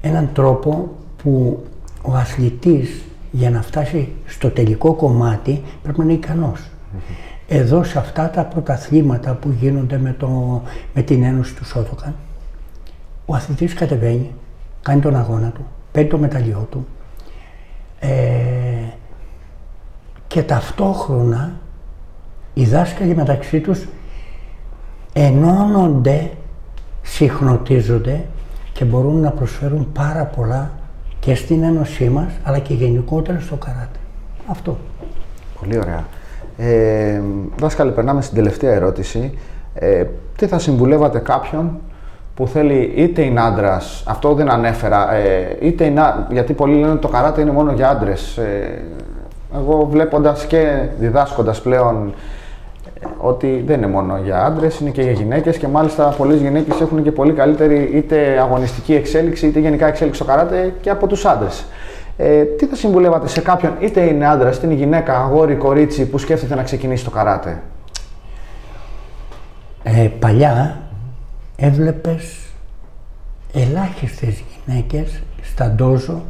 έναν τρόπο που ο αθλητής για να φτάσει στο τελικό κομμάτι πρέπει να είναι ικανός. Εδώ σε αυτά τα πρωταθλήματα που γίνονται με, το, με την Ένωση του Σότοκαν, ο αθλητής κατεβαίνει, κάνει τον αγώνα του, παίρνει το μεταλλιό του ε, και ταυτόχρονα οι δάσκαλοι μεταξύ τους ενώνονται, συχνοτίζονται και μπορούν να προσφέρουν πάρα πολλά και στην ένωσή μας, αλλά και γενικότερα στο καράτε. Αυτό. Πολύ ωραία. Ε, δάσκαλε, περνάμε στην τελευταία ερώτηση. Ε, τι θα συμβουλεύατε κάποιον που θέλει είτε είναι άντρας, αυτό δεν ανέφερα, ε, είτε είναι, γιατί πολλοί λένε ότι το καράτε είναι μόνο για άντρες. Ε, εγώ βλέποντας και διδάσκοντας πλέον ε, ότι δεν είναι μόνο για άντρες, είναι και για γυναίκες και μάλιστα πολλές γυναίκες έχουν και πολύ καλύτερη είτε αγωνιστική εξέλιξη είτε γενικά εξέλιξη στο καράτε και από τους άντρες. Ε, τι θα συμβουλεύατε σε κάποιον, είτε είναι άντρας, είτε είναι γυναίκα, αγόρι, κορίτσι που σκέφτεται να ξεκινήσει το καράτε; Ε, παλιά έβλεπες ελάχιστες γυναίκες στα ντόζο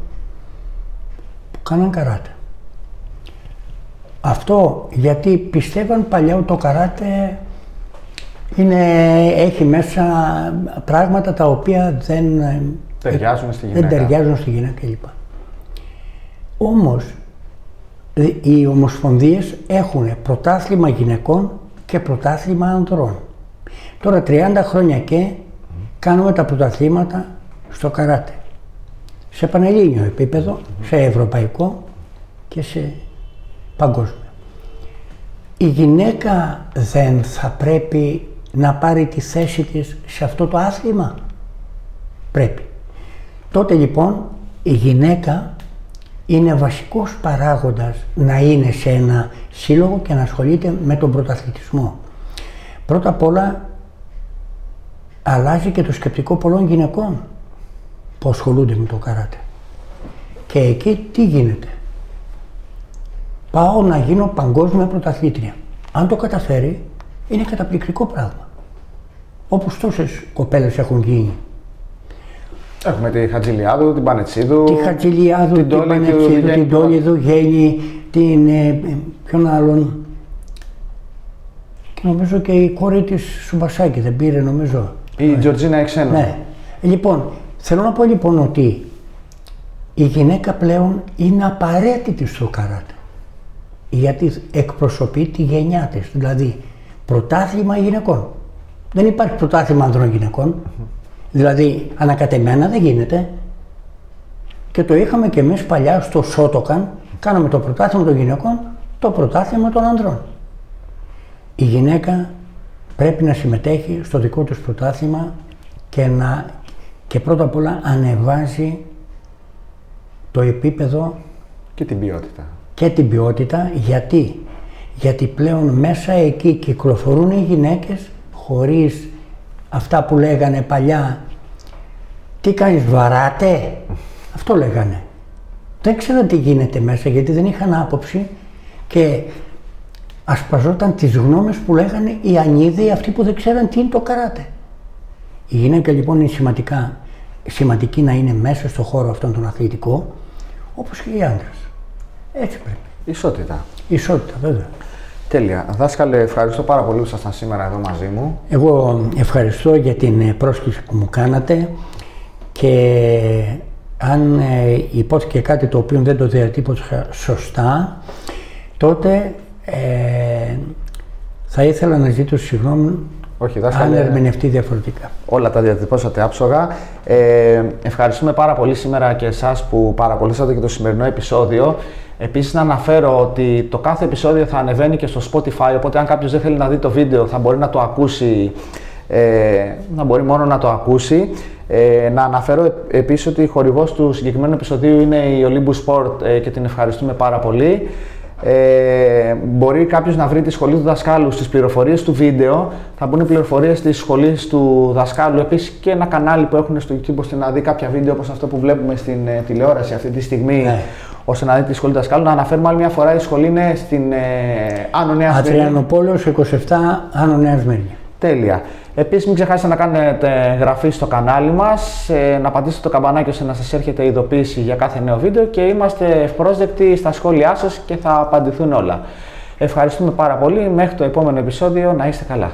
που κάναν καράτε. Αυτό γιατί πιστεύαν παλιά ότι το καράτε είναι, έχει μέσα πράγματα τα οποία δεν ταιριάζουν στη γυναίκα, δεν ταιριάζουν στη γυναίκα κλπ. Όμως οι ομοσπονδίες έχουν πρωτάθλημα γυναικών και πρωτάθλημα ανδρών. Τώρα 30 χρόνια και κάνουμε τα πρωταθλήματα στο καράτε. Σε πανελλήνιο επίπεδο, σε ευρωπαϊκό και σε παγκόσμιο. Η γυναίκα δεν θα πρέπει να πάρει τη θέση της σε αυτό το άθλημα; Πρέπει. Τότε λοιπόν η γυναίκα είναι βασικός παράγοντας να είναι σε ένα σύλλογο και να ασχολείται με τον πρωταθλητισμό. Πρώτα απ' όλα αλλάζει και το σκεπτικό πολλών γυναικών που ασχολούνται με το καράτε. Και εκεί τι γίνεται; Πάω να γίνω παγκόσμια πρωταθλήτρια. Αν το καταφέρει, είναι καταπληκτικό πράγμα. Όπως τόσες κοπέλες έχουν γίνει. Έχουμε τη Χατζηλιάδου, την Πανετσίδου. Τη Χατζηλιάδου, την, την Πανετσίδου, την Τόλιδου, Γέννη, την. Ε, ποιον άλλον. Και νομίζω και η κόρη της Σουμπασάκη δεν πήρε, νομίζω. Η Τζορτζίνα Εξένο. Ναι. Λοιπόν, θέλω να πω λοιπόν ότι η γυναίκα πλέον είναι απαραίτητη στο καράτε. Γιατί εκπροσωπεί τη γενιά της. Δηλαδή, πρωτάθλημα γυναικών. Δεν υπάρχει πρωτάθλημα ανδρών γυναικών. Δηλαδή, ανακατεμένα δεν γίνεται. Και το είχαμε και εμείς παλιά στο Σότοκαν, κάναμε το πρωτάθλημα των γυναικών, το πρωτάθλημα των ανδρών. Η γυναίκα πρέπει να συμμετέχει στο δικό τους πρωτάθλημα και, να, και πρώτα απ' όλα ανεβάζει το επίπεδο και την ποιότητα. Και την ποιότητα. Γιατί, γιατί πλέον μέσα εκεί κυκλοφορούν οι γυναίκες χωρίς αυτά που λέγανε παλιά τι κάνεις βαράτε; Αυτό λέγανε. Δεν ξέρω τι γίνεται μέσα γιατί δεν είχαν άποψη. Και ασπαζόταν τις γνώμες που λέγανε οι ανίδεοι αυτοί που δεν ξέραν τι είναι το καράτε η γυναίκα λοιπόν είναι σημαντικά, σημαντική να είναι μέσα στο χώρο αυτόν τον αθλητικό όπως και οι άντρες έτσι πρέπει Ισότητα. Ισότητα βέβαια Τέλεια. Δάσκαλε, ευχαριστώ πάρα πολύ που ήσασταν σήμερα εδώ μαζί μου. Εγώ ευχαριστώ για την πρόσκληση που μου κάνατε και αν ε, υπόθηκε κάτι το οποίο δεν το διατύπωσα σωστά, τότε ε, θα ήθελα να ζητήσω συγγνώμη όχι, δάσκαλε, αν ερμηνευτεί διαφορετικά. Όλα τα διατυπώσατε άψογα. Ε, ευχαριστούμε πάρα πολύ σήμερα και εσάς που παρακολουθήσατε και το σημερινό επεισόδιο. Επίσης να αναφέρω ότι το κάθε επεισόδιο θα ανεβαίνει και στο Spotify, οπότε αν κάποιος δεν θέλει να δει το βίντεο θα μπορεί να το ακούσει, ε, να μπορεί μόνο να το ακούσει. Ε, να αναφέρω επίσης ότι η χορηγός του συγκεκριμένου επεισοδίου είναι η Olympus Sport ε, και την ευχαριστούμε πάρα πολύ. Ε, μπορεί κάποιος να βρει τη σχολή του δασκάλου στις πληροφορίες του βίντεο. Θα μπουν οι πληροφορίες της σχολής του δασκάλου. Επίσης και ένα κανάλι που έχουν στο YouTube ώστε να δει κάποια βίντεο όπως αυτό που βλέπουμε στην ε, τηλεόραση αυτή τη στιγμή. Ναι. ώστε να δει τη σχολή του δασκάλου. Να αναφέρουμε άλλη μια φορά: η σχολή είναι στην ε, Άνω Νέας Ατριανοπόλεω 27 Άνω Νέας Τέλεια. Επίσης μην ξεχάσετε να κάνετε εγγραφή στο κανάλι μας, ε, να πατήσετε το καμπανάκι ώστε να σας έρχεται ειδοποίηση για κάθε νέο βίντεο και είμαστε ευπρόσδεκτοι στα σχόλιά σας και θα απαντηθούν όλα. Ευχαριστούμε πάρα πολύ. Μέχρι το επόμενο επεισόδιο να είστε καλά.